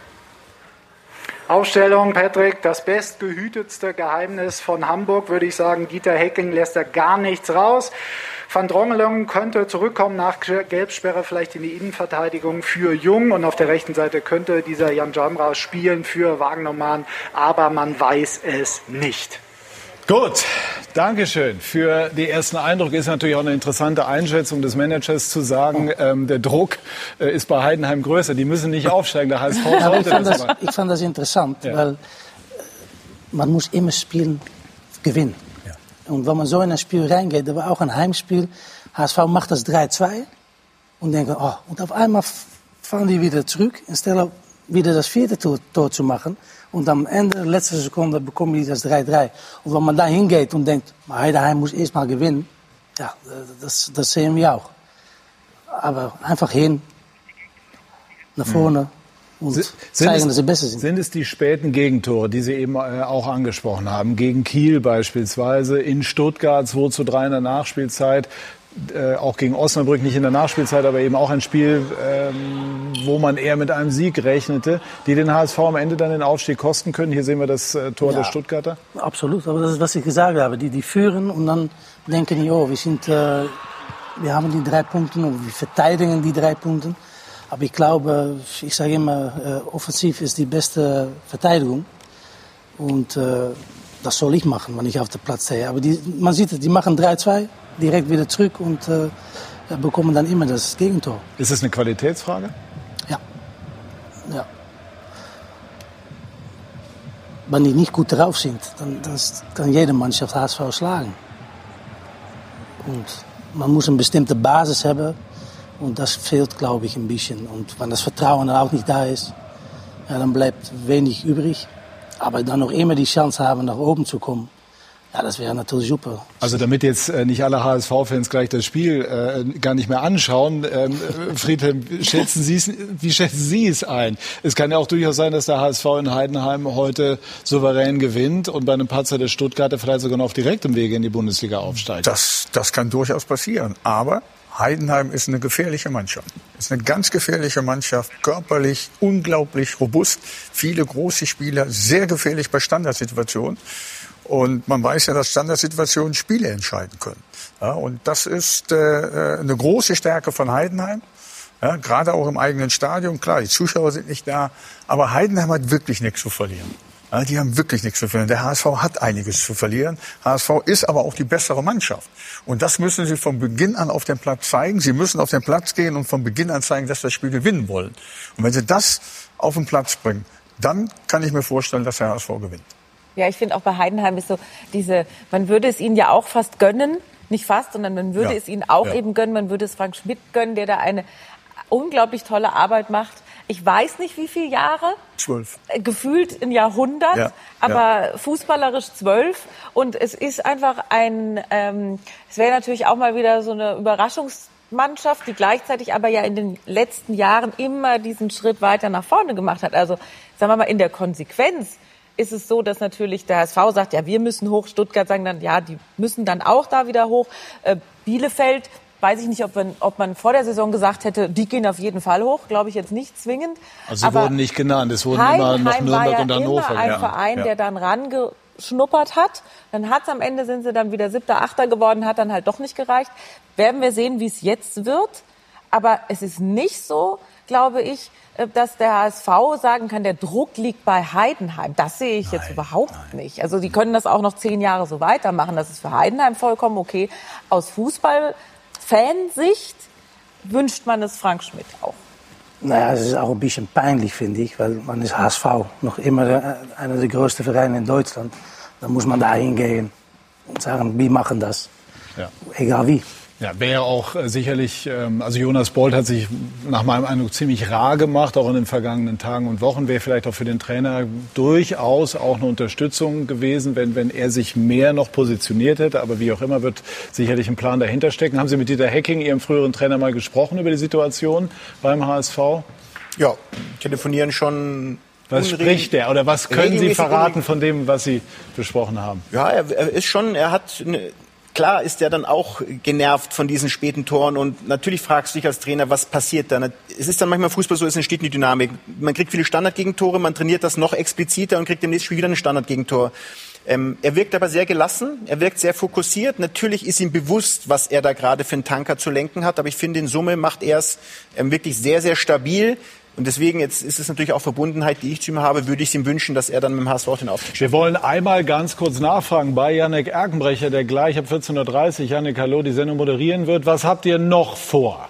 Aufstellung, Patrick, das bestgehütetste Geheimnis von Hamburg, würde ich sagen. Dieter Hecking lässt da gar nichts raus. Van Drongelen könnte zurückkommen nach Gelbsperre vielleicht in die Innenverteidigung für Jung und auf der rechten Seite könnte dieser Jan Jamra spielen für Wagnermann, aber man weiß es nicht. Gut, Dankeschön für die ersten Eindrücke. Ist natürlich auch eine interessante Einschätzung des Managers zu sagen, ähm, der Druck äh, ist bei Heidenheim größer. Die müssen nicht aufsteigen. Der HSV Ja, ich, sollte fand das das, ich fand das interessant, Ja. weil äh, man muss immer spielen, gewinnen. Und wenn man so in ein Spiel reingeht, da war auch ein Heimspiel, HSV macht das 3-2 und denken, oh, und auf einmal fahren die wieder zurück, anstelle wieder das vierte Tor, Tor zu machen. Und am Ende, letzte Sekunde, bekommen die das 3-3. Und wenn man da hingeht und denkt, maar Heidenheim muss erst mal gewinnen, ja, das, das sehen wir auch. Aber einfach hin, nach vorne, und Sind zeigen, es, dass sie besser sind. Sind es die späten Gegentore, die Sie eben äh, auch angesprochen haben? Gegen Kiel beispielsweise, in Stuttgart 2 zu 3 in der Nachspielzeit, äh, auch gegen Osnabrück nicht in der Nachspielzeit, aber eben auch ein Spiel, ähm, wo man eher mit einem Sieg rechnete, die den HSV am Ende dann den Aufstieg kosten können. Hier sehen wir das äh, Tor Ja. der Stuttgarter. Absolut, aber das ist, was ich gesagt habe. Die, die führen und dann denken die, oh, wir, sind, äh, wir haben die drei Punkte und wir verteidigen die drei Punkte. Aber ich glaube, ich sage immer, äh, offensiv ist die beste Verteidigung. Und äh, das soll ich machen, wenn ich auf dem Platz stehe. Aber die, man sieht es, die machen 3-2, direkt wieder zurück und äh, bekommen dann immer das Gegentor. Ist es eine Qualitätsfrage? Ja. Wenn die nicht gut drauf sind, dann, dann kann jede Mannschaft HSV schlagen. Und man muss eine bestimmte Basis haben. Und das fehlt, glaube ich, ein bisschen. Und wenn das Vertrauen dann auch nicht da ist, ja, dann bleibt wenig übrig. Aber dann noch immer die Chance haben, nach oben zu kommen, ja, das wäre natürlich super. Also damit jetzt äh, nicht alle HSV-Fans gleich das Spiel äh, gar nicht mehr anschauen, ähm, äh, Friedhelm, schätzen Sie es, wie schätzen Sie es ein? Es kann ja auch durchaus sein, dass der HSV in Heidenheim heute souverän gewinnt und bei einem Patzer der Stuttgarter vielleicht sogar noch auf direktem Wege in die Bundesliga aufsteigt. Das, das kann durchaus passieren. Aber Heidenheim ist eine gefährliche Mannschaft. Ist eine ganz gefährliche Mannschaft, körperlich unglaublich robust, viele große Spieler, sehr gefährlich bei Standardsituationen. Und man weiß ja, dass Standardsituationen Spiele entscheiden können. Ja, und das ist äh, eine große Stärke von Heidenheim. Ja, gerade auch im eigenen Stadion. Klar, die Zuschauer sind nicht da, aber Heidenheim hat wirklich nichts zu verlieren. Ja, die haben wirklich nichts zu verlieren. Der HSV hat einiges zu verlieren. HSV ist aber auch die bessere Mannschaft. Und das müssen sie von Beginn an auf dem Platz zeigen. Sie müssen auf den Platz gehen und von Beginn an zeigen, dass sie das Spiel gewinnen wollen. Und wenn sie das auf den Platz bringen, dann kann ich mir vorstellen, dass der HSV gewinnt. Ja, ich finde auch bei Heidenheim ist so diese, man würde es ihnen ja auch fast gönnen, nicht fast, sondern man würde Ja. es ihnen auch Ja. eben gönnen, man würde es Frank Schmidt gönnen, der da eine unglaublich tolle Arbeit macht. Ich weiß nicht, wie viele Jahre, Zwölf. äh, gefühlt ein Jahrhundert, Ja, aber fußballerisch zwölf. Und es ist einfach ein, ähm, es wäre natürlich auch mal wieder so eine Überraschungsmannschaft, die gleichzeitig aber ja in den letzten Jahren immer diesen Schritt weiter nach vorne gemacht hat. Also sagen wir mal in der Konsequenz ist es so, dass natürlich der HSV sagt, ja, wir müssen hoch. Stuttgart sagen dann, ja, die müssen dann auch da wieder hoch. Äh, Bielefeld, weiß ich nicht, ob man, ob man vor der Saison gesagt hätte, die gehen auf jeden Fall hoch. Glaube ich jetzt nicht zwingend. Also sie Aber wurden nicht genannt, es wurden immer noch war Nürnberg ja und Hannover. immer ein genannt. Verein, Ja. der dann rangeschnuppert hat. Dann hat's am Ende sind sie dann wieder siebter, achter geworden, hat dann halt doch nicht gereicht. Werden wir sehen, wie es jetzt wird. Aber es ist nicht so, glaube ich, dass der HSV sagen kann, der Druck liegt bei Heidenheim. Das sehe ich jetzt überhaupt nicht. Also die können das auch noch zehn Jahre so weitermachen. Das ist für Heidenheim vollkommen okay. Aus Fußball-Fansicht wünscht man es Frank Schmidt auch. Naja, es ist auch ein bisschen peinlich, finde ich, weil man ist HSV, noch immer äh, einer der größten Vereine in Deutschland. Dann muss man da hingehen und sagen, wir machen das. Ja. Egal wie. Ja, wäre auch äh, sicherlich, ähm, also Jonas Bolt hat sich nach meinem Eindruck ziemlich rar gemacht, auch in den vergangenen Tagen und Wochen. Wäre vielleicht auch für den Trainer durchaus auch eine Unterstützung gewesen, wenn, wenn er sich mehr noch positioniert hätte. Aber wie auch immer wird sicherlich ein Plan dahinter stecken. Haben Sie mit Dieter Hecking, Ihrem früheren Trainer, mal gesprochen über die Situation beim HSV? Ja, telefonieren schon. Was spricht er oder was können Sie verraten von dem, was Sie besprochen haben? Ja, er, er ist schon, er hat, eine, klar ist er dann auch genervt von diesen späten Toren und natürlich fragst du dich als Trainer, was passiert dann? Es ist dann manchmal Fußball so, es entsteht eine Dynamik. Man kriegt viele Standardgegentore, man trainiert das noch expliziter und kriegt im nächsten Spiel wieder ein Standardgegentor. Ähm, er wirkt aber sehr gelassen, er wirkt sehr fokussiert. Natürlich ist ihm bewusst, was er da gerade für einen Tanker zu lenken hat, aber ich finde, in Summe macht er es ähm, wirklich sehr, sehr stabil. Und deswegen, jetzt ist es natürlich auch Verbundenheit, die ich zu ihm habe, würde ich ihm wünschen, dass er dann mit dem HSV den Aufstieg Wir wollen einmal ganz kurz nachfragen bei Janek Erkenbrecher, der gleich ab 14.30 Uhr, Janek, hallo, die Sendung moderieren wird. Was habt ihr noch vor?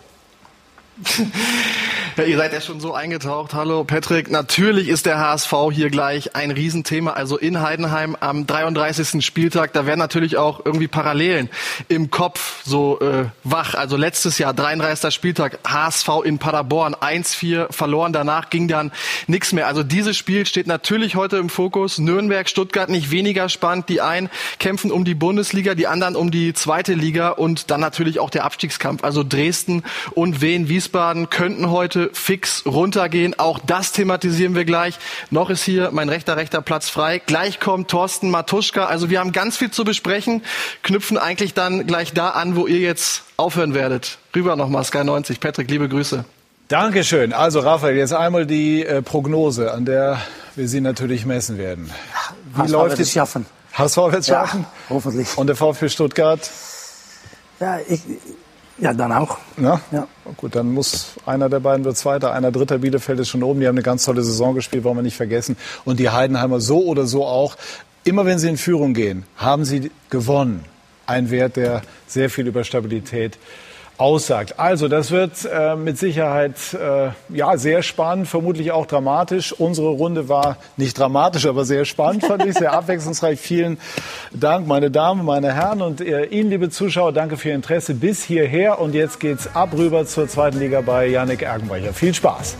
Ja, ihr seid ja schon so eingetaucht. Hallo Patrick. Natürlich ist der HSV hier gleich ein Riesenthema. Also in Heidenheim am 33. Spieltag, da werden natürlich auch irgendwie Parallelen im Kopf so äh, wach. Also letztes Jahr, 33. Spieltag, HSV in Paderborn, 1-4 verloren. Danach ging dann nichts mehr. Also dieses Spiel steht natürlich heute im Fokus. Nürnberg, Stuttgart nicht weniger spannend. Die einen kämpfen um die Bundesliga, die anderen um die zweite Liga und dann natürlich auch der Abstiegskampf. Also Dresden und Wien, Wiesbaden könnten heute fix runtergehen. Auch das thematisieren wir gleich. Noch ist hier mein rechter, rechter Platz frei. Gleich kommt Thorsten Matuschka. Also wir haben ganz viel zu besprechen, knüpfen eigentlich dann gleich da an, wo ihr jetzt aufhören werdet. Rüber nochmal Sky 90. Patrick, liebe Grüße. Dankeschön. Also Raphael, jetzt einmal die äh, Prognose, an der wir Sie natürlich messen werden. Wie HSV läuft es schaffen. HSV wird es Ja, schaffen? hoffentlich. Und der VfB Stuttgart? Ja, ich, ja dann auch. Ja? Ja. Gut, dann muss einer der beiden wird Zweiter, einer Dritter. Bielefeld ist schon oben. Die haben eine ganz tolle Saison gespielt, wollen wir nicht vergessen. Und die Heidenheimer so oder so auch. Immer wenn sie in Führung gehen, haben sie gewonnen. Ein Wert, der sehr viel über Stabilität aussagt. Also, das wird äh, mit Sicherheit äh, ja sehr spannend, vermutlich auch dramatisch. Unsere Runde war nicht dramatisch, aber sehr spannend, fand ich, sehr abwechslungsreich. Vielen Dank, meine Damen, meine Herren und äh, Ihnen, liebe Zuschauer, danke für Ihr Interesse bis hierher. Und jetzt geht's ab rüber zur zweiten Liga bei Yannick Ergenbacher. Viel Spaß.